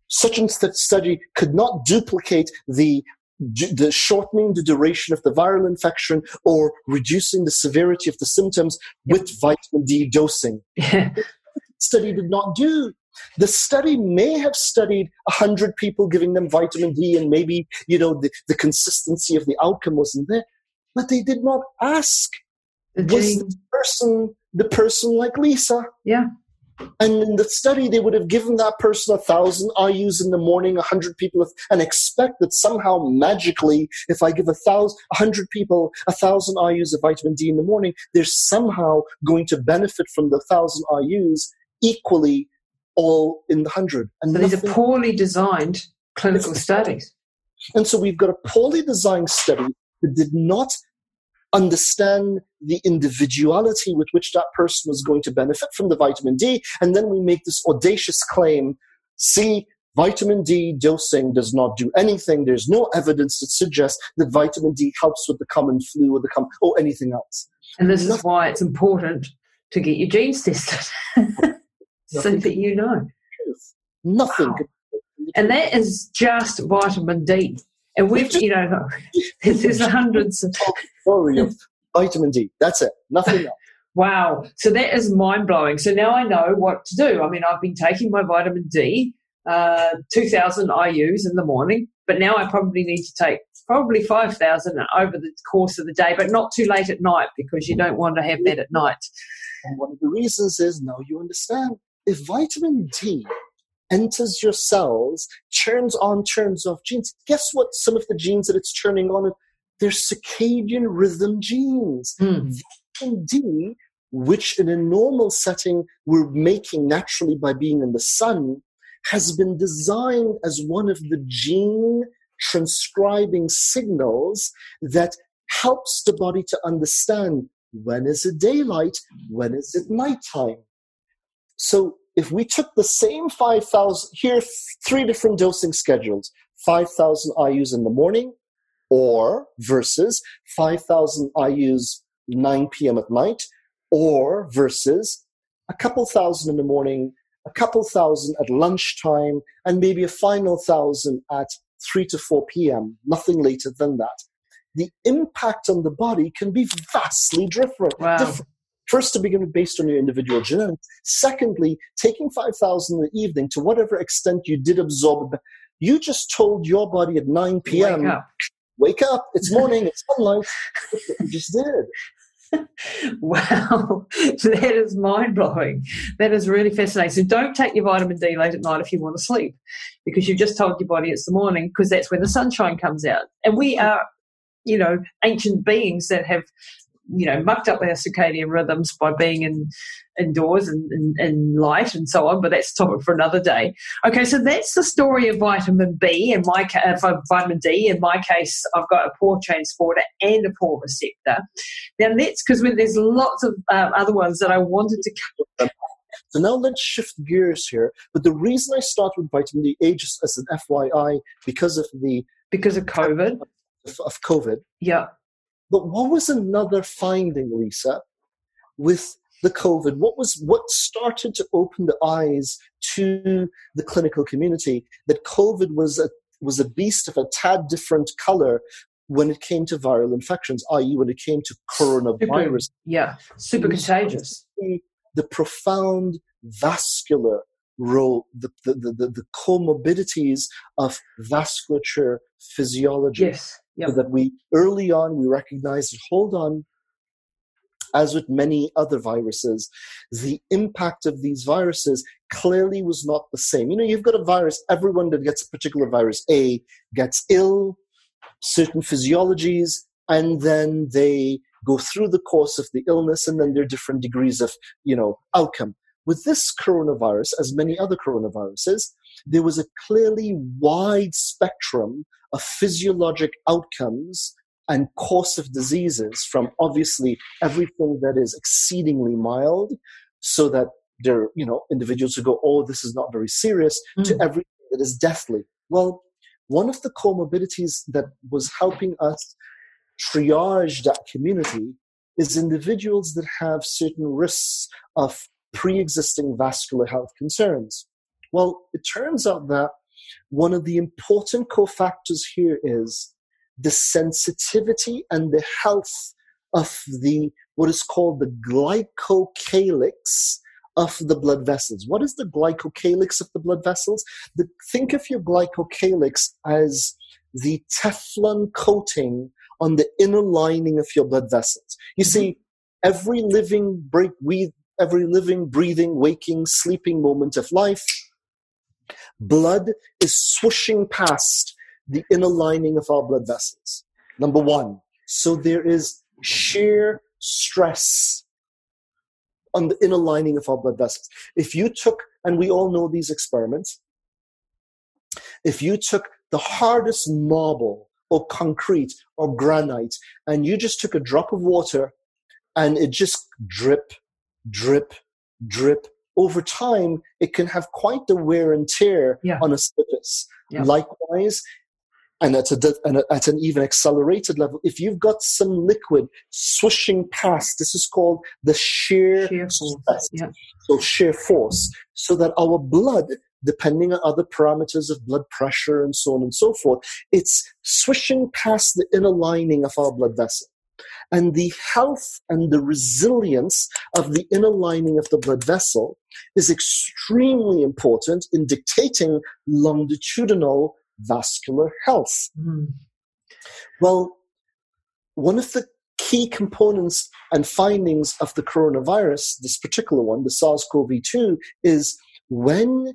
such and such study could not duplicate the the shortening the duration of the viral infection or reducing the severity of the symptoms with vitamin D dosing. [LAUGHS] study did not do. The study may have studied 100 people giving them vitamin D and maybe, you know, the, the consistency of the outcome wasn't there, but they did not ask, was the person the person like Lisa? Yeah. And in the study, they would have given that person a thousand IUs in the morning, a hundred people, and expect that somehow magically, if I give a thousand, a hundred people a thousand IUs of vitamin D in the morning, they're somehow going to benefit from the thousand IUs equally all in the hundred. And these are poorly designed clinical studies. And so we've got a poorly designed study that did not understand the individuality with which that person was going to benefit from the vitamin D. And then we make this audacious claim see, vitamin D dosing does not do anything. There's no evidence that suggests that vitamin D helps with the common flu or the com- or anything else. And this Nothing. is why it's important to get your genes tested [LAUGHS] so that you know. Nothing. Wow. And that is just vitamin D. And we've, you know, [LAUGHS] there's hundreds of. Of vitamin D. That's it. Nothing else. [LAUGHS] Wow. So that is mind blowing. So now I know what to do. I mean, I've been taking my vitamin D, uh, 2,000 IUs in the morning, but now I probably need to take probably 5,000 over the course of the day, but not too late at night because you don't want to have that at night. And one of the reasons is now you understand if vitamin D enters your cells, turns on, turns off genes. Guess what? Some of the genes that it's turning on, they're circadian rhythm genes. Mm. Vitamin D, which in a normal setting we're making naturally by being in the sun, has been designed as one of the gene transcribing signals that helps the body to understand when is it daylight, when is it nighttime. So if we took the same 5,000, here three different dosing schedules 5,000 IUs in the morning, or versus 5,000 IUs 9 p.m. at night, or versus a couple thousand in the morning, a couple thousand at lunchtime, and maybe a final thousand at 3 to 4 p.m., nothing later than that. The impact on the body can be vastly different. Wow. different First, to begin with, based on your individual genetics. Secondly, taking 5,000 in the evening to whatever extent you did absorb. You just told your body at 9 p.m. Wake up. Wake up. It's morning. it's sunlight. [LAUGHS] you just did. wow, [LAUGHS] that is mind blowing. That is really fascinating. So don't take your vitamin D late at night if you want to sleep, because you've just told your body it's the morning, because that's when the sunshine comes out. And we are, you know, ancient beings that have you know, mucked up our circadian rhythms by being in indoors and in light and so on. But that's a topic for another day. Okay, so that's the story of vitamin B. In my case, uh, vitamin D. In my case, I've got a poor transporter and a poor receptor. Now that's because there's lots of uh, other ones that I wanted to. Cover. So now let's shift gears here. But the reason I start with vitamin D, A, just as an FYI, because of the because of COVID. Of, of COVID. Yeah but what was another finding, Lisa, with the COVID? What was what started to open the eyes to the clinical community that COVID was a was a beast of a tad different color when it came to viral infections, i.e., when it came to coronavirus. Super, yeah, super contagious. The profound vascular role, the, the, the, the comorbidities of vasculature physiology. Yes. Yep. So that we early on we recognized, hold on, as with many other viruses, the impact of these viruses clearly was not the same. You know, you've got a virus, everyone that gets a particular virus A gets ill, certain physiologies, and then they go through the course of the illness, and then there are different degrees of, you know, outcome. With this coronavirus, as many other coronaviruses, there was a clearly wide spectrum of physiologic outcomes and course of diseases from obviously everything that is exceedingly mild so that there are you know individuals who go oh this is not very serious mm. to everything that is deathly well one of the comorbidities that was helping us triage that community is individuals that have certain risks of pre-existing vascular health concerns well it turns out that one of the important cofactors here is the sensitivity and the health of the what is called the glycocalyx of the blood vessels. What is the glycocalyx of the blood vessels? The, think of your glycocalyx as the Teflon coating on the inner lining of your blood vessels. You see, mm-hmm. every living break, we, every living, breathing, waking, sleeping moment of life, blood is swooshing past the inner lining of our blood vessels. Number one. So there is shear stress on the inner lining of our blood vessels. If you took, and we all know these experiments, if you took the hardest marble or concrete or granite and you just took a drop of water and it just drip, drip, drip, over time, it can have quite the wear and tear yeah. on a surface. Yeah. Likewise, and at, a, and at an even accelerated level, if you've got some liquid swishing past, this is called the shear, shear force. Yeah. So shear force, so that our blood, depending on other parameters of blood pressure and so on and so forth, it's swishing past the inner lining of our blood vessel. And the health and the resilience of the inner lining of the blood vessel is extremely important in dictating longitudinal vascular health. Mm. Well, one of the key components and findings of the coronavirus, this particular one, the SARS CoV 2, is when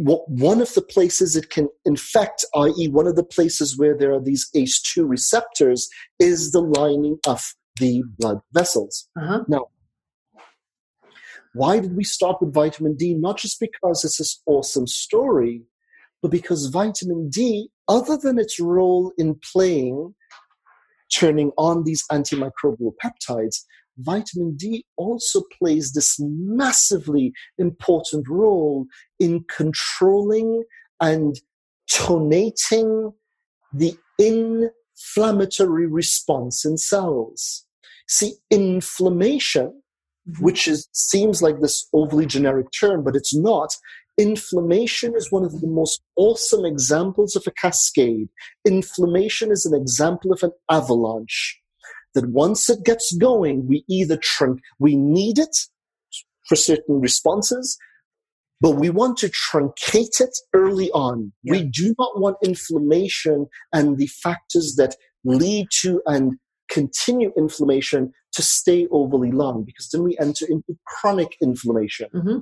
one of the places it can infect, i.e., one of the places where there are these ACE2 receptors, is the lining of the blood vessels. Uh-huh. Now, why did we start with vitamin D? Not just because it's this awesome story, but because vitamin D, other than its role in playing, turning on these antimicrobial peptides, vitamin D also plays this massively important role in controlling and tonating the inflammatory response in cells. See, inflammation, mm-hmm. which is, seems like this overly generic term, but it's not, Inflammation is one of the most awesome examples of a cascade. Inflammation is an example of an avalanche. That once it gets going, we either trunk, we need it for certain responses, but we want to truncate it early on. Yeah. We do not want inflammation and the factors that lead to and continue inflammation to stay overly long because then we enter into chronic inflammation. Mm-hmm.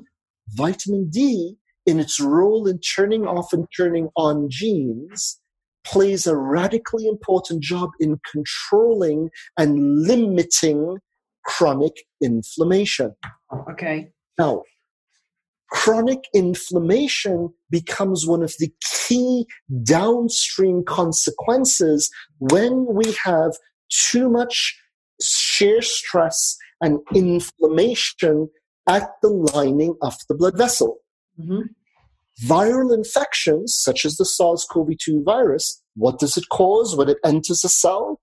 Vitamin D in its role in turning off and turning on genes, plays a radically important job in controlling and limiting chronic inflammation. Okay. Now, chronic inflammation becomes one of the key downstream consequences when we have too much shear stress and inflammation at the lining of the blood vessel. Mm-hmm. Viral infections, such as the SARS CoV 2 virus, what does it cause when it enters a cell?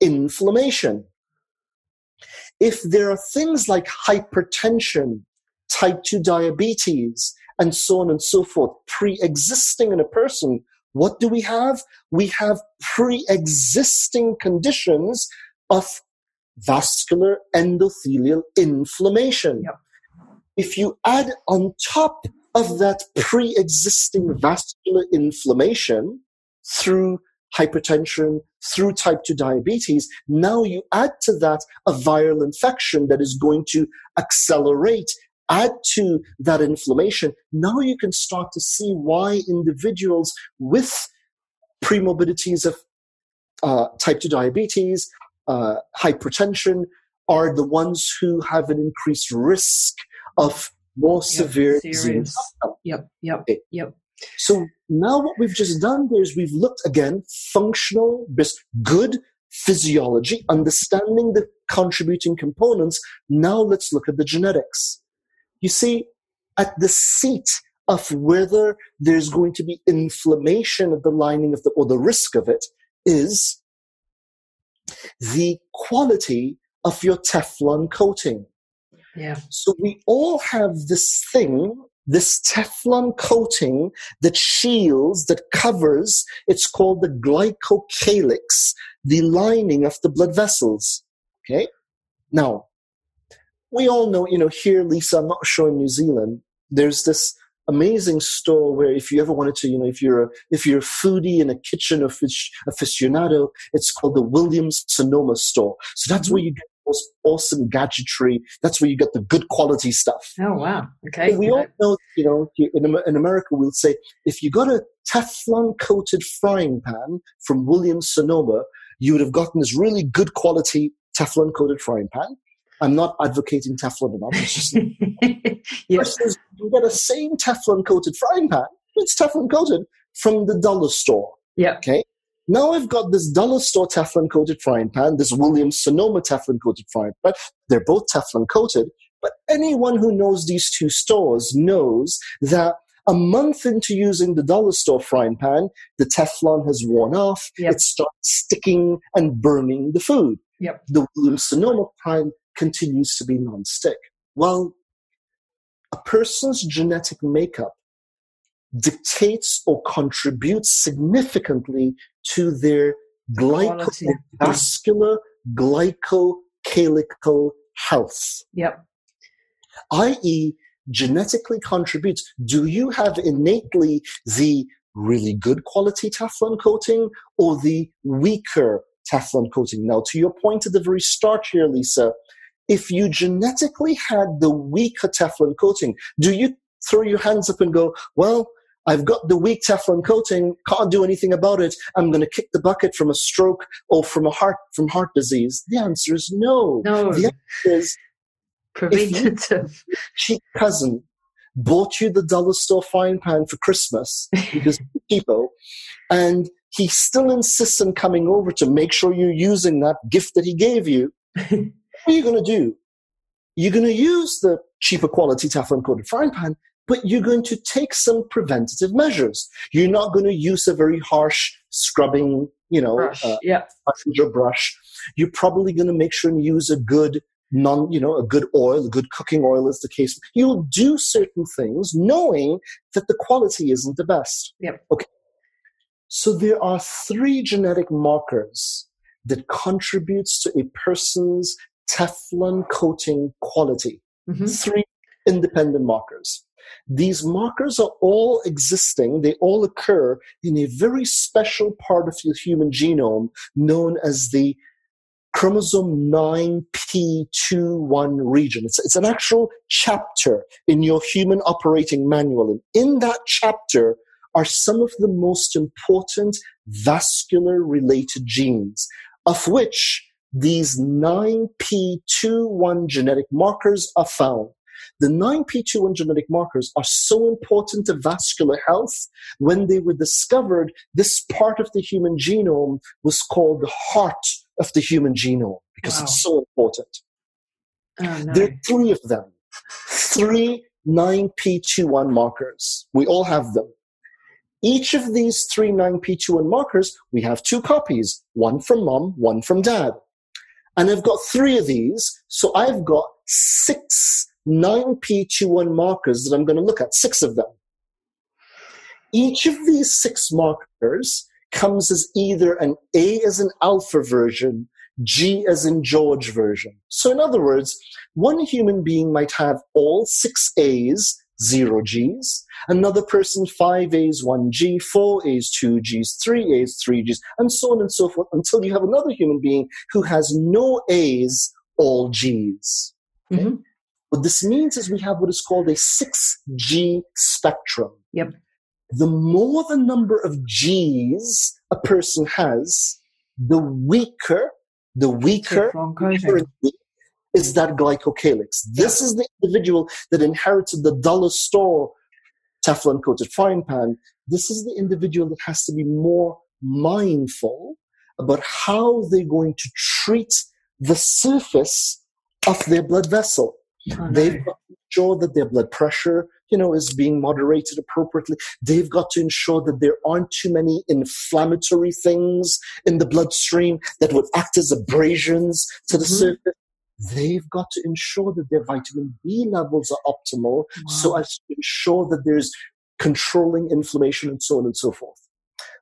Inflammation. If there are things like hypertension, type 2 diabetes, and so on and so forth pre existing in a person, what do we have? We have pre existing conditions of vascular endothelial inflammation. Yep. If you add on top of that pre existing vascular inflammation through hypertension, through type 2 diabetes, now you add to that a viral infection that is going to accelerate, add to that inflammation. Now you can start to see why individuals with premorbidities of uh, type 2 diabetes, uh, hypertension, are the ones who have an increased risk of more severe serious. disease. Yep, yep, Okay. yep. So now what we've just done there is we've looked again, functional, good physiology, understanding the contributing components. Now let's look at the genetics. You see, at the seat of whether there's going to be inflammation of the lining of the, or the risk of it is the quality of your Teflon coating. Yeah. So we all have this thing, this Teflon coating that shields, that covers, it's called the glycocalyx, the lining of the blood vessels. Okay? Now, we all know, you know, here, Lisa, I'm not sure in New Zealand, there's this amazing store where if you ever wanted to, you know, if you're a, if you're a foodie in a kitchen afic- aficionado, it's called the Williams Sonoma store. So that's mm-hmm. where you get awesome gadgetry. That's where you get the good quality stuff. Oh wow. Okay. We all know, you know, in, in America, we'll say if you got a Teflon coated frying pan from Williams Sonoma, you would have gotten this really good quality Teflon coated frying pan. I'm not advocating Teflon enough. It's just [LAUGHS] yes. versus you get a same Teflon coated frying pan. It's Teflon coated from the dollar store. Yep. Okay. Now I've got this dollar store Teflon coated frying pan, this Williams Sonoma Teflon coated frying pan. They're both Teflon coated, but anyone who knows these two stores knows that a month into using the dollar store frying pan, the Teflon has worn off. Yep. It starts sticking and burning the food. Yep. The Williams Sonoma pan continues to be non-stick. Well, a person's genetic makeup dictates or contributes significantly to their glycovascular glycocalical health, Yep. i.e., genetically contributes. Do you have innately the really good quality Teflon coating or the weaker Teflon coating? Now, to your point at the very start here, Lisa, if you genetically had the weaker Teflon coating, do you throw your hands up and go, well, I've got the weak Teflon coating, can't do anything about it. I'm going to kick the bucket from a stroke or from a heart from heart disease. The answer is no. No. The answer is Preventative. cheap cousin bought you the dollar store frying pan for Christmas [LAUGHS] because people, and he still insists on coming over to make sure you're using that gift that he gave you. [LAUGHS] what are you going to do? You're going to use the cheaper quality Teflon coated frying pan, but you're going to take some preventative measures. You're not going to use a very harsh scrubbing, you know, Brush. uh, sponge brush. You're probably going to make sure and use a good non, you know, a good oil, a good cooking oil is the case. You'll do certain things knowing that the quality isn't the best. Yep. Okay. So there are three genetic markers that contributes to a person's Teflon coating quality. hmm Three independent markers. These markers are all existing, they all occur in a very special part of your human genome known as the chromosome 9p21 region. It's, it's an actual chapter in your human operating manual. And in that chapter are some of the most important vascular related genes, of which these 9p21 genetic markers are found. The 9p21 genetic markers are so important to vascular health. When they were discovered, this part of the human genome was called the heart of the human genome because Wow. it's so important. Oh, no. There are three of them. Three 9p21 markers. We all have them. Each of these three 9p21 markers, we have two copies, one from mom, one from dad. And I've got three of these, so I've got six 9p21 markers that I'm going to look at, six of them. Each of these six markers comes as either an A as an alpha version, G as in George version. So, in other words, one human being might have all six A's, zero G's. Another person, five A's, one G, four A's, two G's, three A's, three G's, and so on and so forth until you have another human being who has no A's, all G's. Mhm. What this means is we have what is called a 6G spectrum. Yep. The more the number of G's a person has, the weaker, the weaker, is that glycocalyx. This is the individual that inherited the dollar store Teflon coated frying pan. This is the individual that has to be more mindful about how they're going to treat the surface of their blood vessel. Oh, no. They've got to ensure that their blood pressure, you know, is being moderated appropriately. They've got to ensure that there aren't too many inflammatory things in the bloodstream that would act as abrasions to the mm-hmm. surface. They've got to ensure that their vitamin B levels are optimal wow. so as to ensure that there's controlling inflammation and so on and so forth.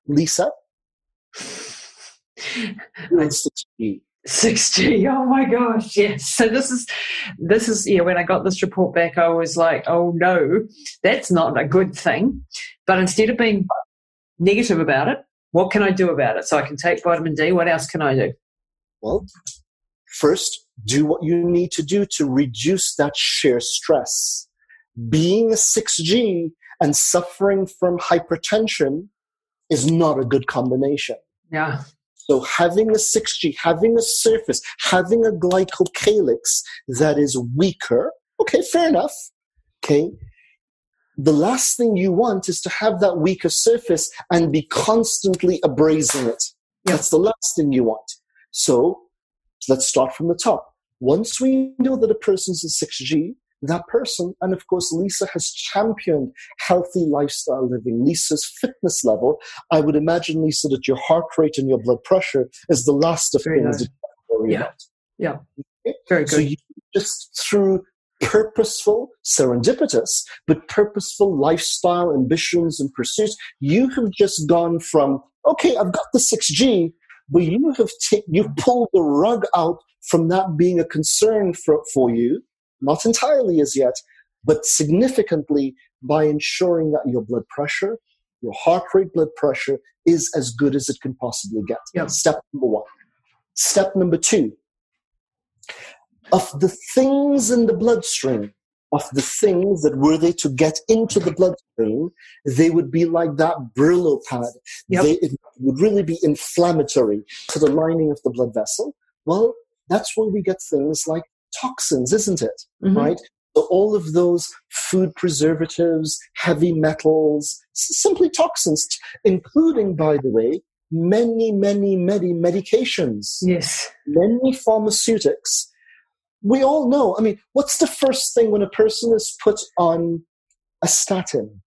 Lisa, [LAUGHS] 6G. 6G. Oh my gosh. Yes. So this is, this is, yeah, when I got this report back, I was like, oh no, that's not a good thing. But instead of being negative about it, what can I do about it? So I can take vitamin D. What else can I do? Well, first, do what you need to do to reduce that shear stress. Being a 6G and suffering from hypertension is not a good combination. Yeah. So having a 6G, having a surface, having a glycocalyx that is weaker, okay, fair enough. Okay. The last thing you want is to have that weaker surface and be constantly abrasing it. Yeah. That's the last thing you want. So let's start from the top. Once we know that a person's a 6G, that person. And of course, Lisa has championed healthy lifestyle living. Lisa's fitness level, I would imagine, Lisa, that your heart rate and your blood pressure is the last of Very things nice. worry yeah. about. Yeah. Okay? Very good. So you just through purposeful, serendipitous, but purposeful lifestyle ambitions and pursuits, you have just gone from, okay, I've got the 6G, but you have t- you've pulled the rug out from that being a concern for, for you not entirely as yet, but significantly by ensuring that your blood pressure, your heart rate blood pressure is as good as it can possibly get. Yep. Step number one. Step number two. Of the things in the bloodstream, of the things that were they to get into the bloodstream, they would be like that Brillo pad. Yep. They, it would really be inflammatory to the lining of the blood vessel. Well, that's where we get things like toxins, isn't it? Mm-hmm. Right? So all of those food preservatives, heavy metals, simply toxins, including, by the way, many, many, many medications. Yes. Many pharmaceutics. We all know. I mean, what's the first thing when a person is put on a statin?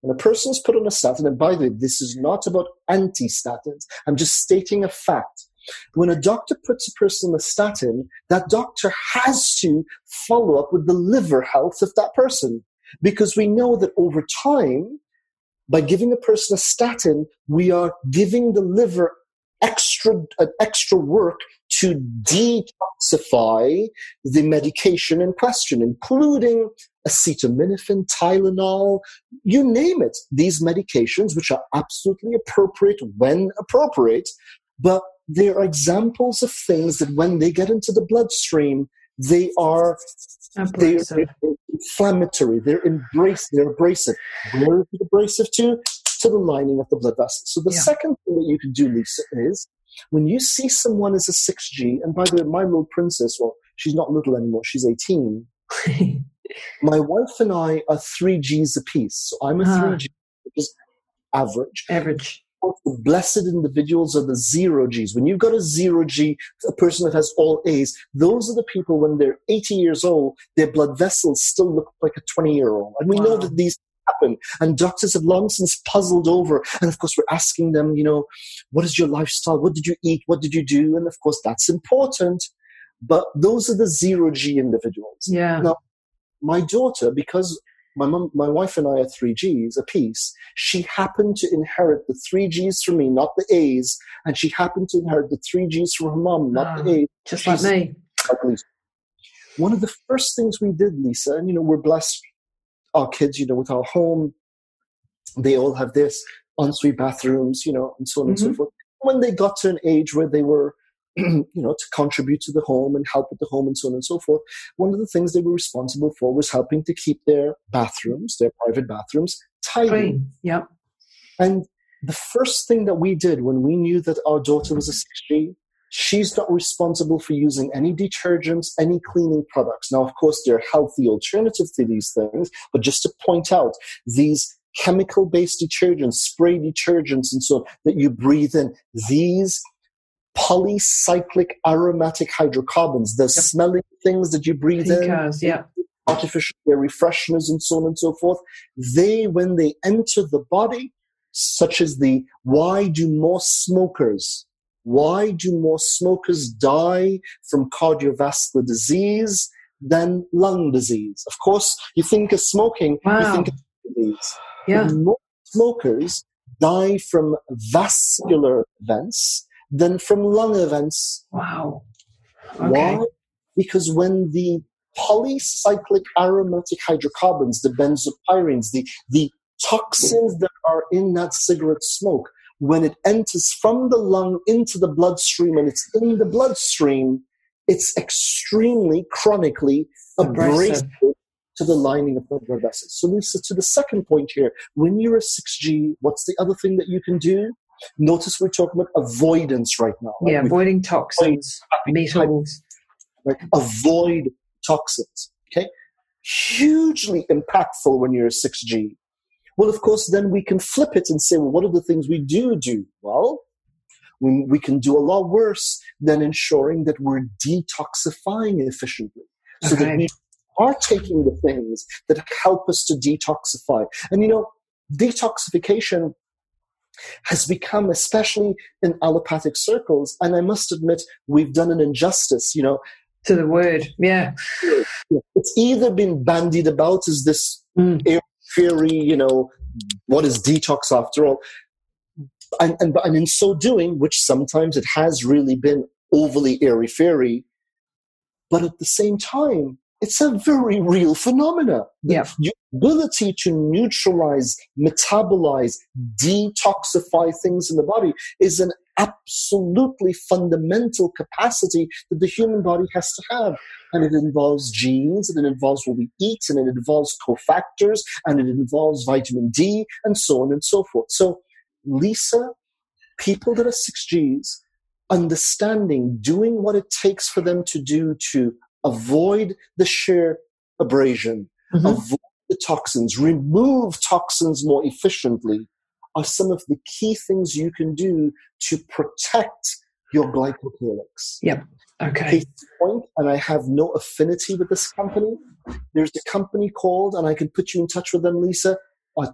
When a person is put on a statin, and by the way, this is not about anti statins, I'm just stating a fact. When a doctor puts a person on a statin, that doctor has to follow up with the liver health of that person. Because we know that over time, by giving a person a statin, we are giving the liver extra uh, extra work to detoxify the medication in question, including acetaminophen, Tylenol, you name it. These medications, which are absolutely appropriate when appropriate, but they are examples of things that when they get into the bloodstream, they are they're, they're, inflammatory, they're embrace, they're abrasive. Where is it abrasive to? To the lining of the blood vessels. So the yeah. second thing that you can do, Lisa, is when you see someone as a 6G, and by the way, my little princess, well, she's not little anymore, she's 18. [LAUGHS] my wife and I are 3Gs apiece. So I'm a uh-huh. 3G, which is average. Average the blessed individuals are the zero Gs. When you've got a zero G, a person that has all A's, those are the people when they're 80 years old, their blood vessels still look like a 20 year old. And we wow. know that these happen. And doctors have long since puzzled over. And of course, we're asking them, you know, what is your lifestyle? What did you eat? What did you do? And of course, that's important. But those are the zero G individuals. Yeah. Now, my daughter, because my mom, my wife and I are three Gs apiece. She happened to inherit the three Gs from me, not the A's, and she happened to inherit the three Gs from her mom, not the ah, A's. Just She's like me. Like One of the first things we did, Lisa, and you know, we're blessed, our kids, you know, with our home, they all have this ensuite bathrooms, you know, and so on mm-hmm. and so mm-hmm. forth. When they got to an age where they were [CLEARS THROAT] you know, to contribute to the home and help with the home and so on and so forth. One of the things they were responsible for was helping to keep their bathrooms, their private bathrooms, tidy. Clean. Yep. And the first thing that we did when we knew that our daughter was a 6G, She's not responsible for using any detergents, any cleaning products. Now, of course, there are healthy alternatives to these things, but just to point out, these chemical based detergents, spray detergents, and so on that you breathe in, these polycyclic aromatic hydrocarbons, the yep. smelling things that you breathe in, yeah. artificial air refresheners, and so on and so forth, they, when they enter the body, such as the why do more smokers why do more smokers die from cardiovascular disease than lung disease? Of course, you think of smoking, wow. you think of disease. Yeah. more smokers die from vascular events than from lung events. Wow. Okay. Why? Because when the polycyclic aromatic hydrocarbons, the benzopyrenes, the, the toxins that are in that cigarette smoke when it enters from the lung into the bloodstream and it's in the bloodstream, it's extremely chronically abrasive to the lining of the blood vessels. So, Lisa, to the second point here, when you're a 6G, what's the other thing that you can do? Notice we're talking about avoidance right now. Right? Yeah, avoiding toxins, metals. Right? Avoid toxins. Okay? Hugely impactful when you're a 6G well, of course, then we can flip it and say, well, what are the things we do do? Well, we, we can do a lot worse than ensuring that we're detoxifying efficiently. So okay. that we are taking the things that help us to detoxify. And you know, detoxification has become, especially in allopathic circles, and I must admit, we've done an injustice, you know. To the word, yeah. It's either been bandied about as this mm fairy, you know, what is detox after all? And, and, and in so doing, which sometimes it has really been overly airy fairy, but at the same time, it's a very real phenomena. Your ability to neutralize, metabolize, detoxify things in the body is an absolutely fundamental capacity that the human body has to have. And it involves genes, and it involves what we eat, and it involves cofactors, and it involves vitamin D, and so on and so forth. So, Lisa, people that are 6Gs, understanding, doing what it takes for them to do to avoid the shear abrasion, mm-hmm. avoid the toxins, remove toxins more efficiently, are some of the key things you can do to protect your glycocalyx. Yep. Okay. point, and I have no affinity with this company. There's a company called, and I can put you in touch with them, Lisa. Uh,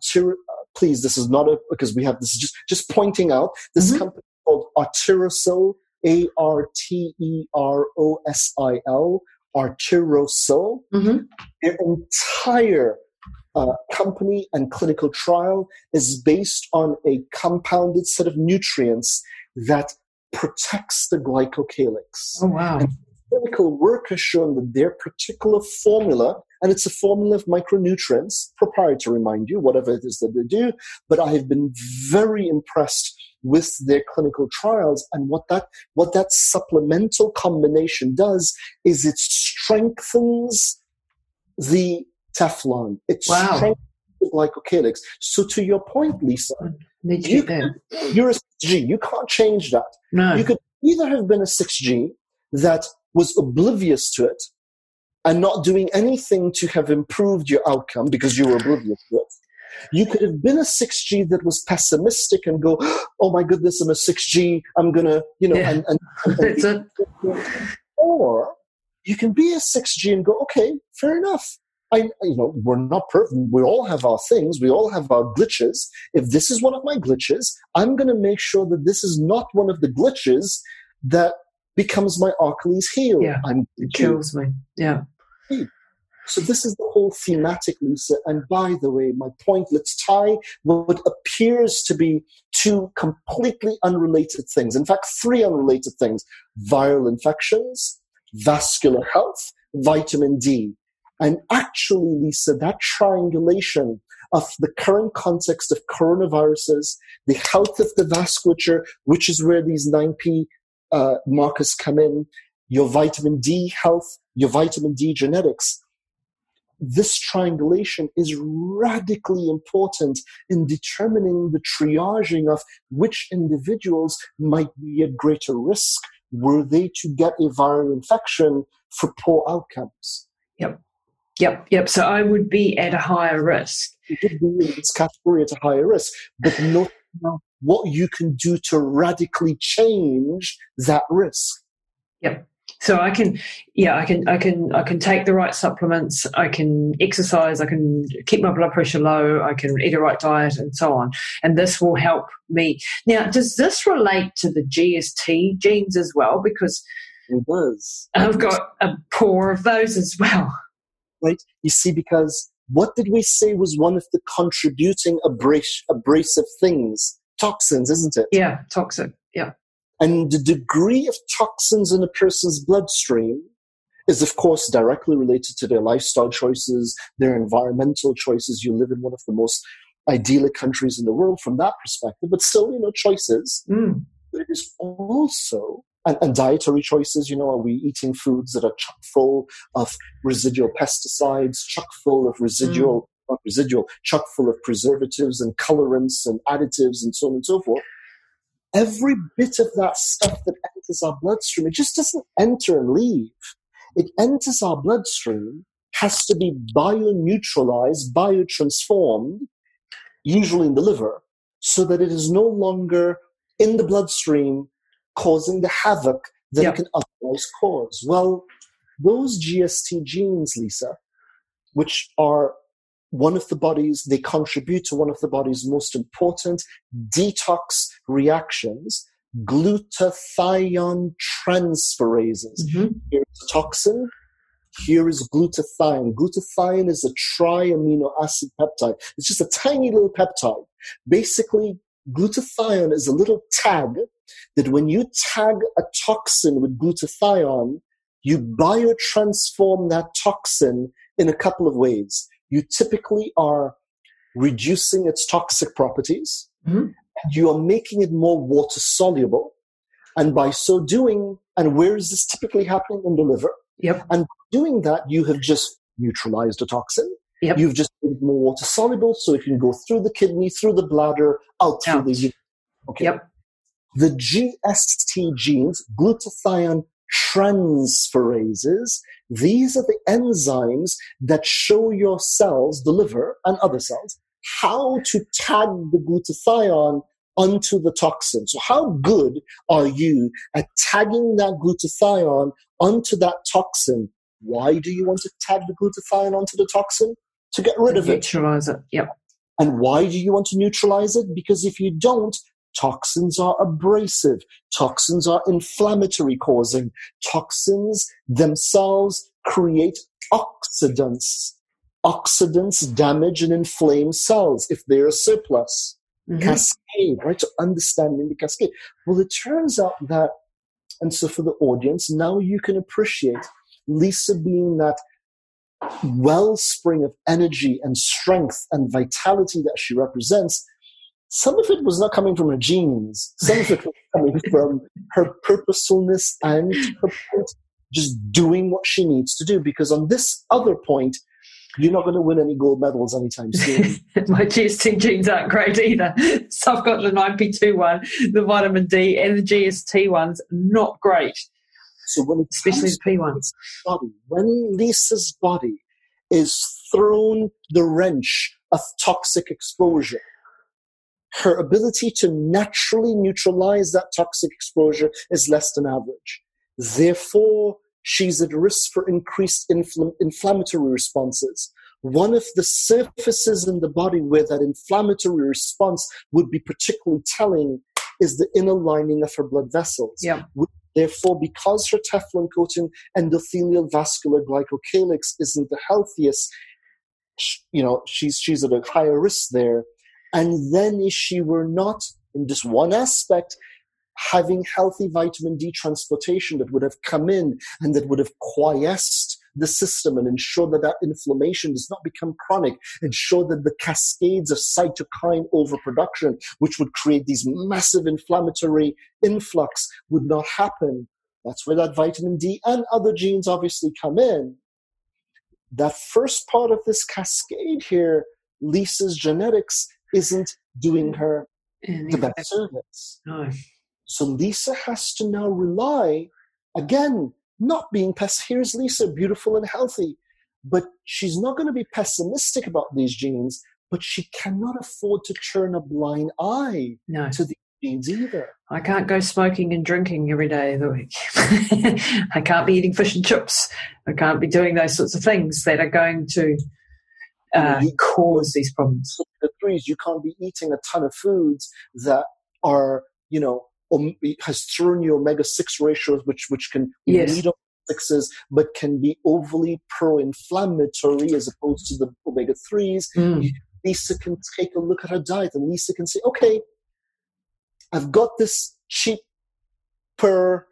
please, this is not a because we have this. Is just just pointing out this mm-hmm. company called Arterosil, A R T E R O S I L, Arterosil. Mm-hmm. Their entire uh, company and clinical trial is based on a compounded set of nutrients that protects the glycocalyx. Oh, wow. And clinical work has shown that their particular formula, and it's a formula of micronutrients, proprietary, mind you, whatever it is that they do, but I have been very impressed with their clinical trials and what that what that supplemental combination does is it strengthens the Teflon. It wow. strengthens the glycocalyx. So to your point, Lisa, you, you're a 6G. You can't change that. No. You could either have been a 6G that was oblivious to it and not doing anything to have improved your outcome because you were oblivious to it. You could have been a 6G that was pessimistic and go, oh my goodness, I'm a 6G. I'm going to, you know, yeah. and, and, [LAUGHS] and, and or you can be a 6G and go, okay, fair enough. I, you know, we're not perfect. We all have our things. We all have our glitches. If this is one of my glitches, I'm going to make sure that this is not one of the glitches that becomes my Achilles heel. Yeah, I'm, it kills me. Yeah. So this is the whole thematic, Lisa. And by the way, my point, let's tie what appears to be two completely unrelated things. In fact, three unrelated things. Viral infections, vascular health, vitamin D. And actually, Lisa, that triangulation of the current context of coronaviruses, the health of the vasculature, which is where these 9P uh, markers come in, your vitamin D health, your vitamin D genetics. This triangulation is radically important in determining the triaging of which individuals might be at greater risk were they to get a viral infection for poor outcomes. Yep. Yep, yep. So I would be at a higher risk. You would be in this category at a higher risk, but not what you can do to radically change that risk. Yep. So I can, yeah, I can, I can, I can take the right supplements. I can exercise. I can keep my blood pressure low. I can eat a right diet, and so on. And this will help me. Now, does this relate to the GST genes as well? Because it does. I've got a poor of those as well. Right. You see, because what did we say was one of the contributing abras- abrasive things? Toxins, isn't it? Yeah, toxic. Yeah. And the degree of toxins in a person's bloodstream is, of course, directly related to their lifestyle choices, their environmental choices. You live in one of the most idyllic countries in the world from that perspective, but still, you know, choices. Mm. But it is also and, and, dietary choices. You know, are we eating foods that are chock full of residual pesticides, chock full of residual, mm. not residual, chock full of preservatives and colorants and additives and so on and so forth? Every bit of that stuff that enters our bloodstream, it just doesn't enter and leave. It enters our bloodstream, has to be bio-neutralized, biotransformed, usually in the liver, so that it is no longer in the bloodstream causing the havoc that yep. it can otherwise cause. Well, those GST genes, Lisa, which are one of the body's, they contribute to one of the body's most important detox reactions, glutathione transferases. Mm-hmm. Here's a toxin. Here is glutathione. Glutathione is a triamino acid peptide. It's just a tiny little peptide. Basically, glutathione is a little tag that when you tag a toxin with glutathione, you biotransform that toxin in a couple of ways. You typically are reducing its toxic properties. Mm-hmm. You are making it more water soluble. And by so doing, and where is this typically happening in the liver? Yep. And doing that, you have just neutralized a toxin. Yep. You've just made it more water soluble so it can go through the kidney, through the bladder, out through Out. the Okay. Yep. The GST genes, glutathione transferases, these are the enzymes that show your cells, the liver and other cells, how to tag the glutathione onto the toxin. So how good are you at tagging that glutathione onto that toxin? Why do you want to tag the glutathione onto the toxin? To get rid of it. Neutralize it. Yep. And why do you want to neutralize it? Because if you don't, toxins are abrasive. Toxins are inflammatory causing. Toxins themselves create oxidants. Oxidants damage and inflame cells if they're a surplus. Mhm. Cascade, right? So understanding the cascade. Well, it turns out that, and so for the audience, now you can appreciate Lisa being that wellspring of energy and strength and vitality that she represents, some of it was not coming from her genes. Some of it was coming from her purposefulness and her just doing what she needs to do. Because on this other point, you're not going to win any gold medals anytime soon. [LAUGHS] My GST genes aren't great either. So I've got the 9P2 one, the vitamin D, and the GST ones, not great. So when Especially the P ones. Body, when Lisa's body is thrown the wrench of toxic exposure, her ability to naturally neutralize that toxic exposure is less than average. Therefore, she's at risk for increased infl- inflammatory responses. One of the surfaces in the body where that inflammatory response would be particularly telling is the inner lining of her blood vessels. Yeah. Therefore, because her Teflon coating endothelial vascular glycocalyx isn't the healthiest, you know, she's she's at a higher risk there. And then if she were not in this one aspect having healthy vitamin D transportation that would have come in and that would have quiesced the system and ensure that that inflammation does not become chronic, ensure that the cascades of cytokine overproduction, which would create these massive inflammatory influx, would not happen. That's where that vitamin D and other genes obviously come in. That first part of this cascade here, Lisa's genetics isn't doing mm. her the best service. no. So Lisa has to now rely, again, not being pess. Here's Lisa, beautiful and healthy, but she's not going to be pessimistic about these genes. But she cannot afford to turn a blind eye no. to the genes either. I can't go smoking and drinking every day of the week. [LAUGHS] I can't be eating fish and chips. I can't be doing those sorts of things that are going to uh, you, cause these problems. The threes, you can't be eating a ton of foods that are, you know, has thrown you omega six ratios, which which can yes. lead sixes, but can be overly pro-inflammatory as opposed to the omega threes. Mm. Lisa can take a look at her diet, and Lisa can say, "Okay, I've got this cheap per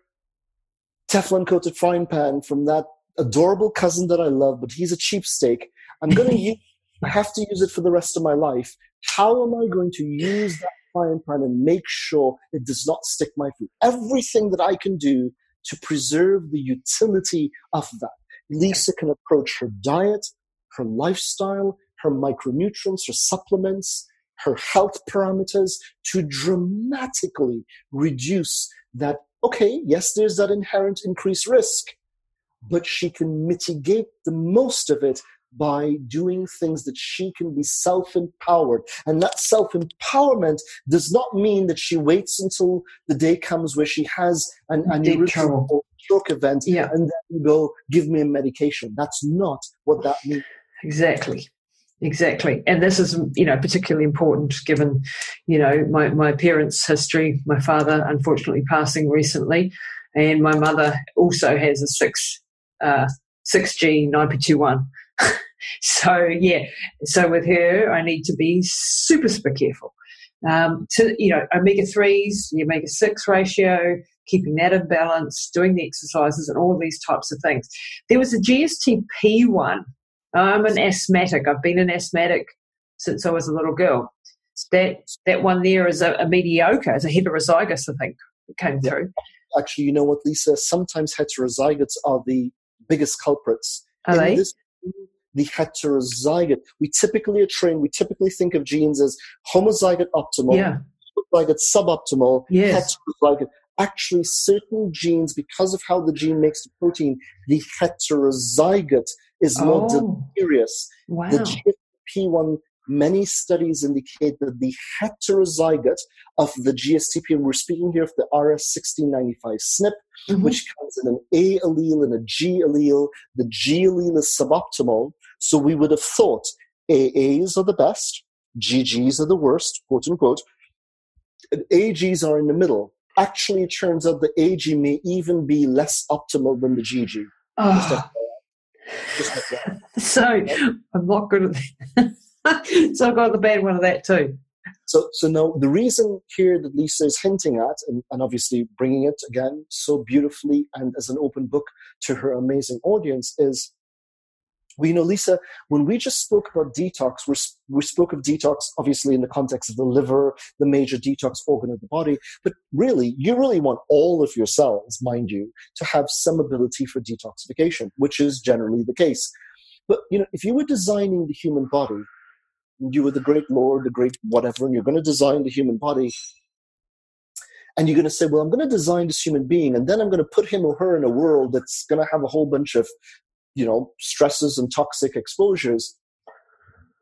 Teflon coated frying pan from that adorable cousin that I love, but he's a cheapsteak. I'm going [LAUGHS] to use, I have to use it for the rest of my life. How am I going to use that frying pan and make sure it does not stick my food? Everything that I can do to preserve the utility of that. Lisa can approach her diet, her lifestyle, her micronutrients, her supplements, her health parameters to dramatically reduce that. Okay, yes, there's that inherent increased risk, but she can mitigate the most of it by doing things that she can be self empowered. And that self empowerment does not mean that she waits until the day comes where she has an aneurysm or stroke event yeah. and then go, give me a medication. That's not what that means. Exactly exactly and this is you know particularly important given you know my, my parents history my father unfortunately passing recently and my mother also has a six uh, 6g 9p21 [LAUGHS] so yeah so with her i need to be super super careful um, to you know omega 3s the omega 6 ratio keeping that in balance doing the exercises and all these types of things there was a gstp one I'm an asthmatic. I've been an asthmatic since I was a little girl. That that one there is a, a mediocre, as a heterozygous, I think, came yeah. through. Actually, you know what, Lisa? Sometimes heterozygotes are the biggest culprits. Are In they? This, the heterozygote. We typically are trained, we typically think of genes as homozygote optimal, yeah. homozygote suboptimal, yes. heterozygote actually certain genes, because of how the gene makes the protein, the heterozygote is more oh. delirious. Wow. The GSTP one, many studies indicate that the heterozygote of the GSTP, and we're speaking here of the RS1695 SNP, mm-hmm. which comes in an A allele and a G allele. The G allele is suboptimal. So we would have thought AAs are the best, GGs are the worst, quote unquote. And AGs are in the middle actually it turns out the AG may even be less optimal than the GG. Oh. Ah. [LAUGHS] so I'm not good at that. [LAUGHS] so I've got the bad one of that too. So, so now the reason here that Lisa is hinting at, and, and obviously bringing it again so beautifully and as an open book to her amazing audience, is we know, Lisa, when we just spoke about detox, we we spoke of detox obviously in the context of the liver, the major detox organ of the body. But really, you really want all of your cells, mind you, to have some ability for detoxification, which is generally the case. But you know, if you were designing the human body, you were the great Lord, the great whatever, and you're going to design the human body, and you're going to say, well, I'm going to design this human being, and then I'm going to put him or her in a world that's going to have a whole bunch of you know, stresses and toxic exposures,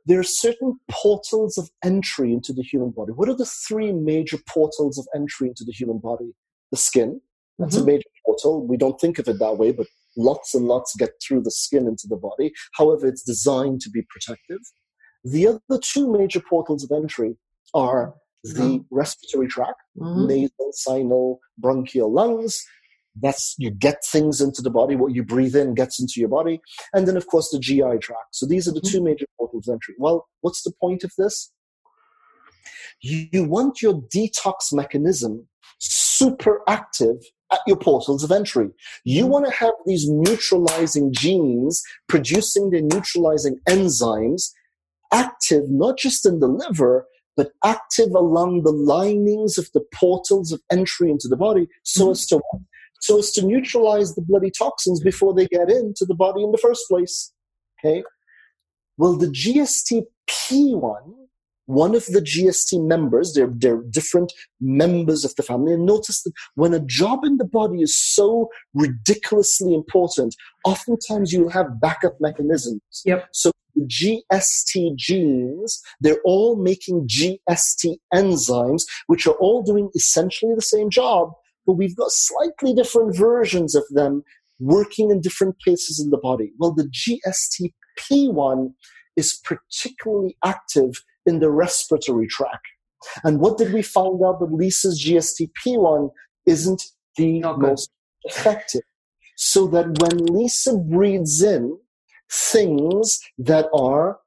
there are certain portals of entry into the human body. What are the three major portals of entry into the human body? The skin, that's mm-hmm. a major portal. We don't think of it that way, but lots and lots get through the skin into the body. However, it's designed to be protective. The other two major portals of entry are the mm-hmm. respiratory tract, mm-hmm. nasal, sinus, bronchial, lungs, that's you get things into the body what you breathe in gets into your body and then of course the gi tract so these are the two mm-hmm. major portals of entry well what's the point of this you want your detox mechanism super active at your portals of entry. You mm-hmm. want to have these neutralizing genes producing the neutralizing enzymes active not just in the liver, but active along the linings of the portals of entry into the body so mm-hmm. as to so as to neutralize the bloody toxins before they get into the body in the first place. Okay. Well, the GSTP one one of the GST members, they're, they're different members of the family, and notice that when a job in the body is so ridiculously important, oftentimes you'll have backup mechanisms. Yep. So the GST genes, they're all making GST enzymes, which are all doing essentially the same job, but we've got slightly different versions of them working in different places in the body. Well, the GSTP1 is particularly active in the respiratory tract. And what did we find out that Lisa's GSTP1 isn't the most effective? So that when Lisa breathes in things that are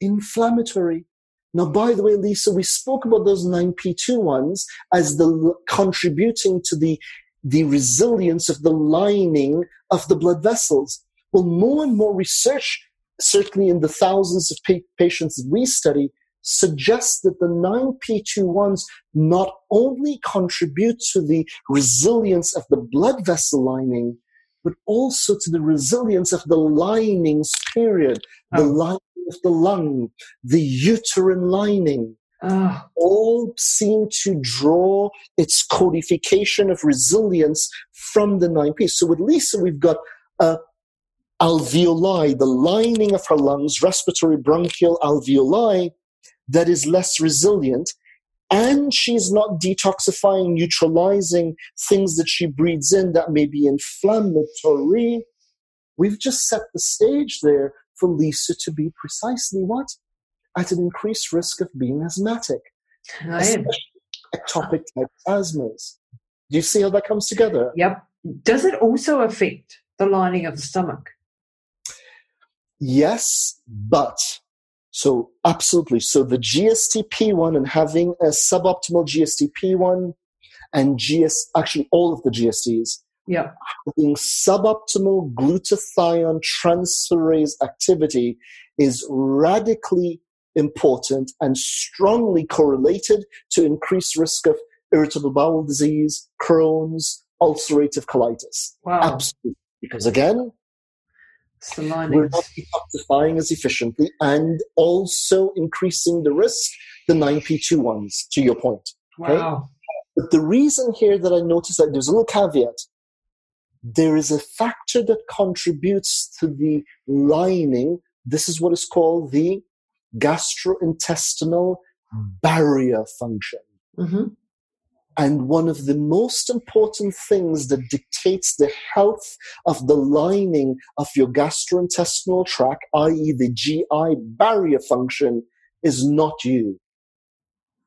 inflammatory. Now, by the way, Lisa, we spoke about those 9P2 ones as the contributing to the, the resilience of the lining of the blood vessels. Well, more and more research, certainly in the thousands of pa- patients that we study, suggests that the 9P21s not only contribute to the resilience of the blood vessel lining, but also to the resilience of the linings period, the oh. Of the lung, the uterine lining. Oh. All seem to draw its codification of resilience from the 9P. So with Lisa, we've got a alveoli, the lining of her lungs, respiratory bronchial alveoli, that is less resilient and she's not detoxifying, neutralizing things that she breathes in that may be inflammatory. We've just set the stage there for Lisa to be precisely what? At an increased risk of being asthmatic. Atopic type asthmas. Do you see how that comes together? Yep. Does it also affect the lining of the stomach? Yes, but so absolutely. So the GSTP1 and having a suboptimal GSTP1 and GS, actually all of the GSTs, yeah. having suboptimal glutathione transferase activity is radically important and strongly correlated to increased risk of irritable bowel disease, Crohn's, ulcerative colitis. Wow. Absolutely. Because again, we're not detoxifying as efficiently and also increasing the risk, the 9P2 ones, to your point. Okay? Wow. But the reason here that I noticed that there's a little caveat. There is a factor that contributes to the lining. This is what is called the gastrointestinal barrier function. Mm-hmm. And one of the most important things that dictates the health of the lining of your gastrointestinal tract, i.e., the GI barrier function, is not you.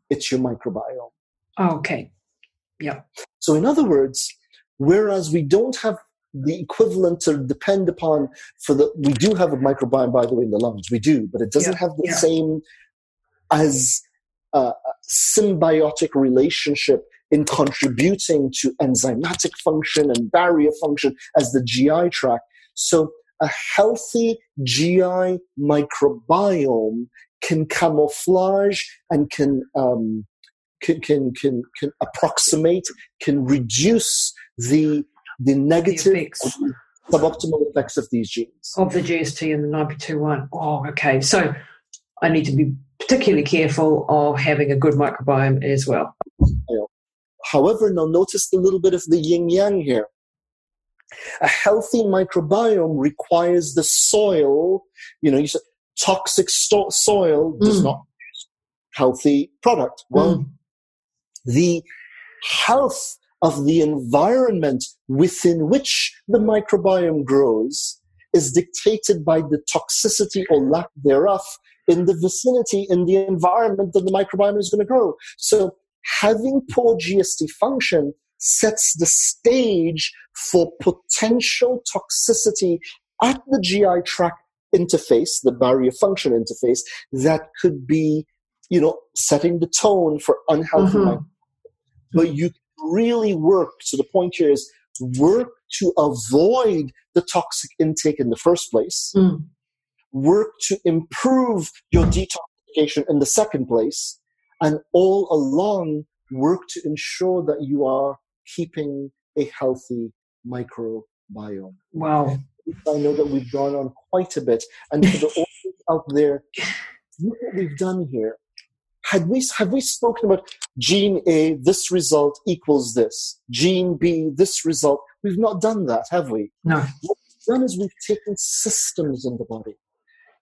It's your microbiome. Okay. Yeah. So, in other words, whereas we don't have the equivalent to depend upon for the, we do have a microbiome, by the way, in the lungs. We do, but it doesn't yeah. have the yeah. same as uh, symbiotic relationship in contributing to enzymatic function and barrier function as the GI tract. So a healthy GI microbiome can camouflage and can, um, can, can, can, can approximate, can reduce the, the negative the suboptimal effects of these genes. Of the GST and the 9P21. Oh, okay. So I need to be particularly careful of having a good microbiome as well. However, now notice a little bit of the yin yang here. A healthy microbiome requires the soil, you know, you said toxic sto- soil does mm. not healthy product. Well, mm. the health of the environment within which the microbiome grows is dictated by the toxicity or lack thereof in the vicinity, in the environment that the microbiome is going to grow. So having poor GST function sets the stage for potential toxicity at the GI tract interface, the barrier function interface, that could be, you know, setting the tone for unhealthy mm-hmm. But you really work, so the point here is work to avoid the toxic intake in the first place, mm. work to improve your detoxification in the second place, and all along work to ensure that you are keeping a healthy microbiome. Wow. I know that we've gone on quite a bit. And for the [LAUGHS] audience out there, look what we've done here. Had we have we spoken about gene A, this result equals this, gene B, this result? We've not done that, have we? No. What we've done is we've taken systems in the body.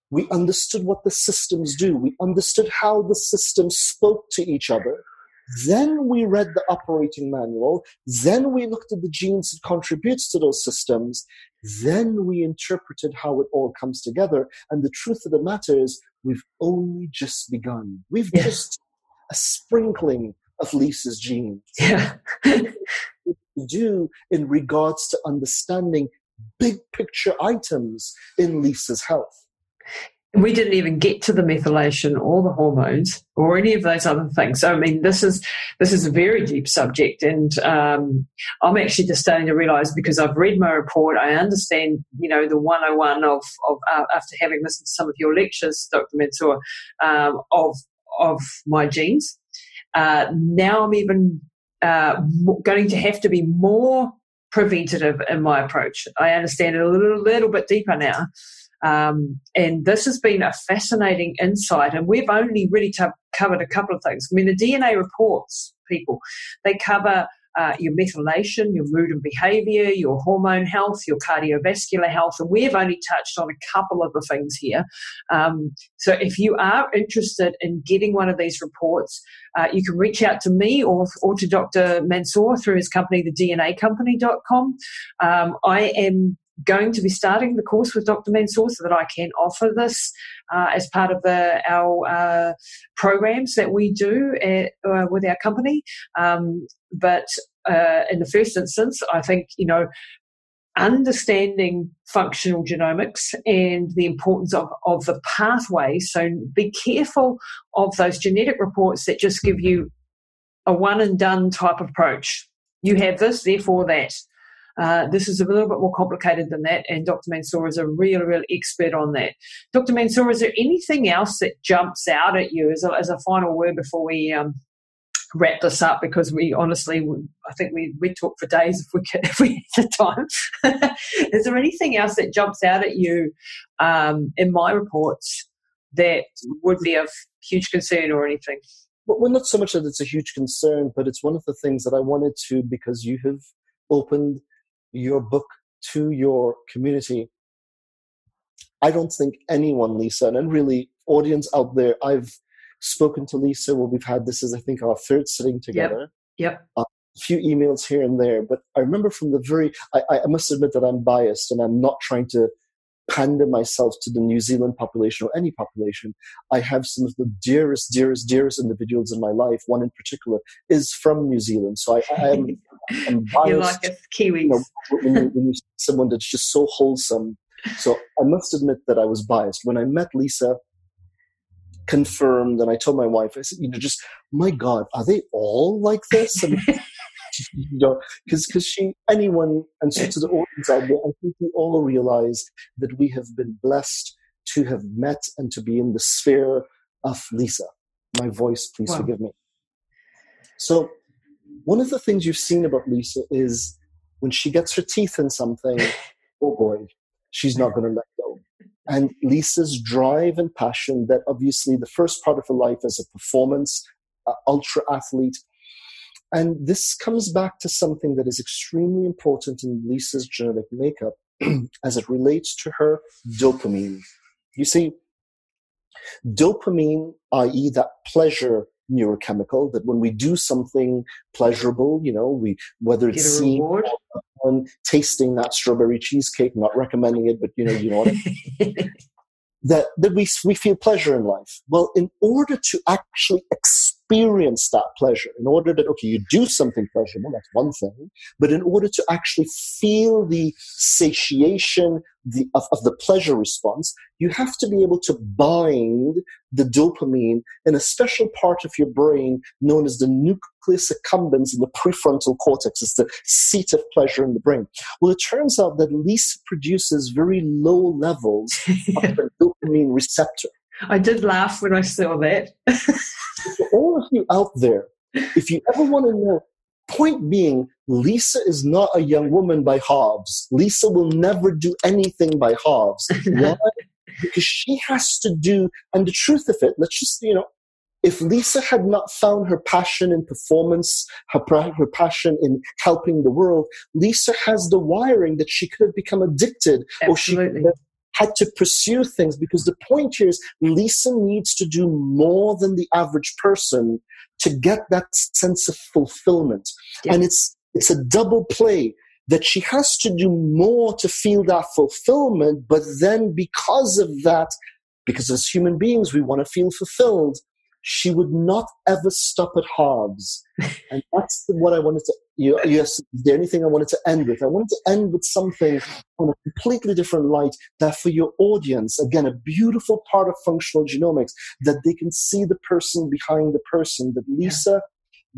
We understood what the systems do. We understood how the systems spoke to each other. Then we read the operating manual. Then we looked at the genes that contributes to those systems. Then we interpreted how it all comes together. And the truth of the matter is, we've only just begun. We've Yeah. just a sprinkling of Lisa's genes Yeah. [LAUGHS] do in regards to understanding big picture items in Lisa's health. We didn't even get to the methylation or the hormones or any of those other things. So, I mean, this is this is a very deep subject, and um, I'm actually just starting to realise because I've read my report, I understand, you know, the 101 of of uh, after having listened to some of your lectures, Dr. Mansoor, um, of of my genes. Uh, now I'm even uh, going to have to be more preventative in my approach. I understand it a little, little bit deeper now. Um, and this has been a fascinating insight. And we've only really t- covered a couple of things. I mean, the DNA reports, people, they cover uh, your methylation, your mood and behavior, your hormone health, your cardiovascular health. And we've only touched on a couple of the things here. Um, so if you are interested in getting one of these reports, uh, you can reach out to me or, or to Dr. Mansoor through his company, the theDNAcompany.com. Um, I am going to be starting the course with Dr. Mansoor so that I can offer this uh, as part of the, our uh, programs that we do at, uh, with our company. Um, but uh, in the first instance, I think, you know, understanding functional genomics and the importance of, of the pathways. So be careful of those genetic reports that just give you a one and done type approach. You have this, therefore that. Uh, this is a little bit more complicated than that, and Dr. Mansoor is a real, real expert on that. Dr. Mansoor, is there anything else that jumps out at you as a, as a final word before we um, wrap this up? Because we honestly, I think we we talk for days if we could, [LAUGHS] if we had the time. [LAUGHS] is there anything else that jumps out at you um, in my reports that would be of huge concern or anything? Well, not so much that it's a huge concern, but it's one of the things that I wanted to because you have opened your book to your community. I don't think anyone, Lisa, and really audience out there, I've spoken to Lisa. Well, we've had this is I think our third sitting together. Yep. Uh, a few emails here and there, but I remember from the very. I, I must admit that I'm biased, and I'm not trying to pander myself to the New Zealand population or any population. I have some of the dearest, dearest, dearest individuals in my life. One in particular is from New Zealand, so I, I am. [LAUGHS] I'm biased. You're like us Kiwis. You know, when, you, when you see someone that's just so wholesome. So I must admit that I was biased when I met Lisa. Confirmed, and I told my wife, I said, you know, just my God, are they all like this? And, [LAUGHS] [LAUGHS] you know, because because she anyone and so to the audience out there, I think we all realize that we have been blessed to have met and to be in the sphere of Lisa. My voice, please Wow. forgive me. So, one of the things you've seen about Lisa is when she gets her teeth in something, [LAUGHS] oh boy, she's not going to let go. And Lisa's drive and passion that obviously the first part of her life as a performance uh, ultra athlete. And this comes back to something that is extremely important in Lisa's genetic makeup [CLEARS THROAT] as it relates to her dopamine. You see, dopamine, i.e., that pleasure neurochemical, that when we do something pleasurable, you know, we whether it's seeing tasting that strawberry cheesecake, not recommending it, but you know, you know what I [LAUGHS] that, that we, we feel pleasure in life. Well, in order to actually experience that pleasure, in order that, okay, you do something pleasurable, that's one thing, but in order to actually feel the satiation the, of, of the pleasure response, you have to be able to bind the dopamine in a special part of your brain known as the nucleus accumbens in the prefrontal cortex. It's the seat of pleasure in the brain. Well, it turns out that Lisa produces very low levels of [LAUGHS] the dopamine receptor. I did laugh when I saw that. For all of you out there, if you ever want to know, point being, Lisa is not a young woman by halves. Lisa will never do anything by halves. [LAUGHS] Why? Because she has to do, and the truth of it, let's just, you know, if Lisa had not found her passion in performance, her, her passion in helping the world, Lisa has the wiring that she could have become addicted Absolutely. or she had to pursue things because the point here is Lisa needs to do more than the average person to get that sense of fulfillment. Yeah. And it's it's a double play that she has to do more to feel that fulfillment, but then because of that, because as human beings we want to feel fulfilled, she would not ever stop at halves. [LAUGHS] and that's what I wanted to, you, yes, is there anything I wanted to end with? I wanted to end with something on a completely different light that for your audience, again, a beautiful part of functional genomics, that they can see the person behind the person, that Lisa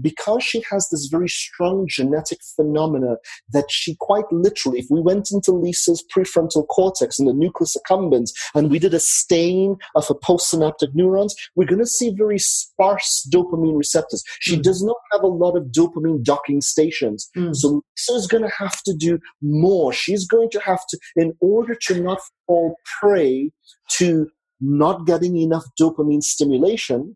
because she has this very strong genetic phenomena that she quite literally, if we went into Lisa's prefrontal cortex and the nucleus accumbens and we did a stain of her postsynaptic neurons, we're going to see very sparse dopamine receptors. She Mm. does not have a lot of dopamine docking stations. Mm. So Lisa's going to have to do more. She's going to have to, in order to not fall prey to not getting enough dopamine stimulation,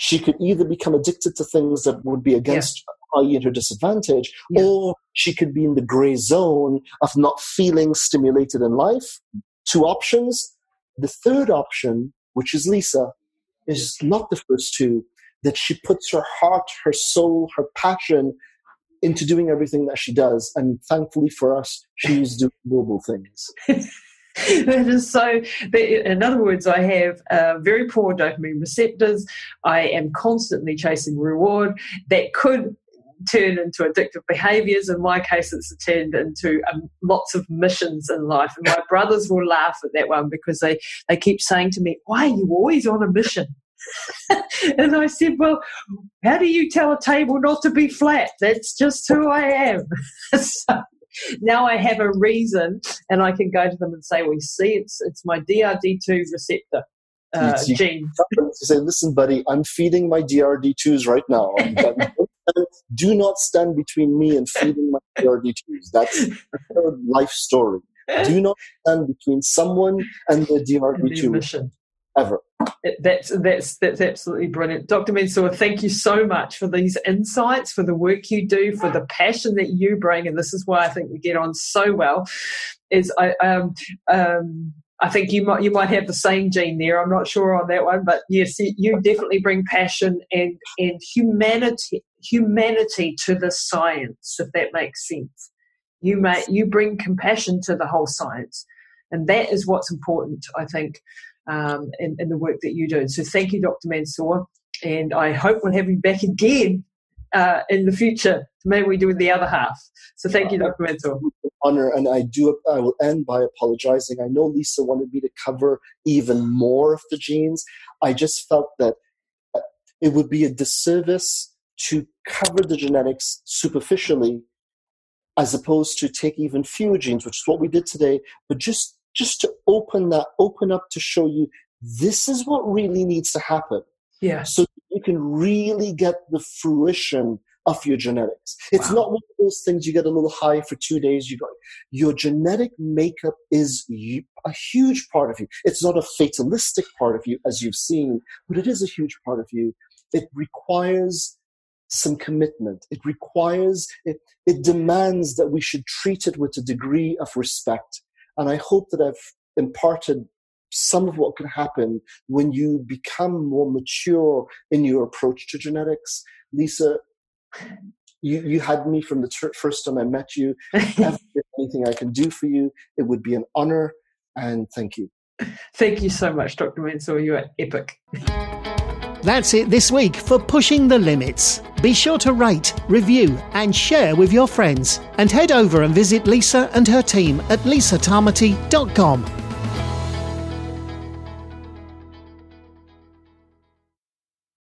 she could either become addicted to things that would be against i.e. at her disadvantage, Yeah. or she could be in the gray zone of not feeling stimulated in life. Two options. The third option, which is Lisa, is not the first two, that she puts her heart, her soul, her passion into doing everything that she does. And thankfully for us, she's doing noble things. [LAUGHS] [LAUGHS] that is so. In other words, I have uh, very poor dopamine receptors. I am constantly chasing reward that could turn into addictive behaviors. In my case, it's turned into um, lots of missions in life. And my [LAUGHS] brothers will laugh at that one because they, they keep saying to me, Why are you always on a mission? [LAUGHS] and I said, Well, how do you tell a table not to be flat? That's just who I am. so, now I have a reason, and I can go to them and say, "We see it's it's my DRD2 receptor uh, You- you- gene." [LAUGHS] to say, listen, buddy, I'm feeding my DRD2s right now. [LAUGHS] Do not stand between me and feeding my DRD2s. That's [LAUGHS] her life story. Do not stand between someone and their the DRD2 mission. Ever. That's that's that's absolutely brilliant, Dr. Mansoor. Thank you so much for these insights, for the work you do, for the passion that you bring, and this is why I think we get on so well. Is I um um. I think you might you might have the same gene there. I'm not sure on that one, but yes, you, definitely bring passion and and humanity humanity to the science, if that makes sense. You may you bring compassion to the whole science, and that is what's important, I think, um, in, in the work that you do. So thank you, Dr. Mansoor, and I hope we'll have you back again uh, in the future. Maybe we do the other half. So thank you, Dr. Mansoor. Honor, and I do. I will end by apologizing. I know Lisa wanted me to cover even more of the genes. I just felt that uh, it would be a disservice to cover the genetics superficially as opposed to take even fewer genes, which is what we did today, but just just to open that open up to show you this is what really needs to happen Yeah. so you can really get the fruition of your genetics. It's Wow. not one of those things you get a little high for two days. You go, your genetic makeup is a huge part of you. It's not a fatalistic part of you, as you've seen, but it is a huge part of you. It requires some commitment. It requires, it, it demands that we should treat it with a degree of respect. And I hope that I've imparted some of what can happen when you become more mature in your approach to genetics. Lisa, you, you had me from the tr- first time I met you. [LAUGHS] If anything I can do for you, it would be an honor. And thank you. thank you so much, Dr. Mansoor. You are epic. That's it this week for Pushing the Limits. Be sure to rate, review, and share with your friends. And head over and visit Lisa and her team at lisatamati.com.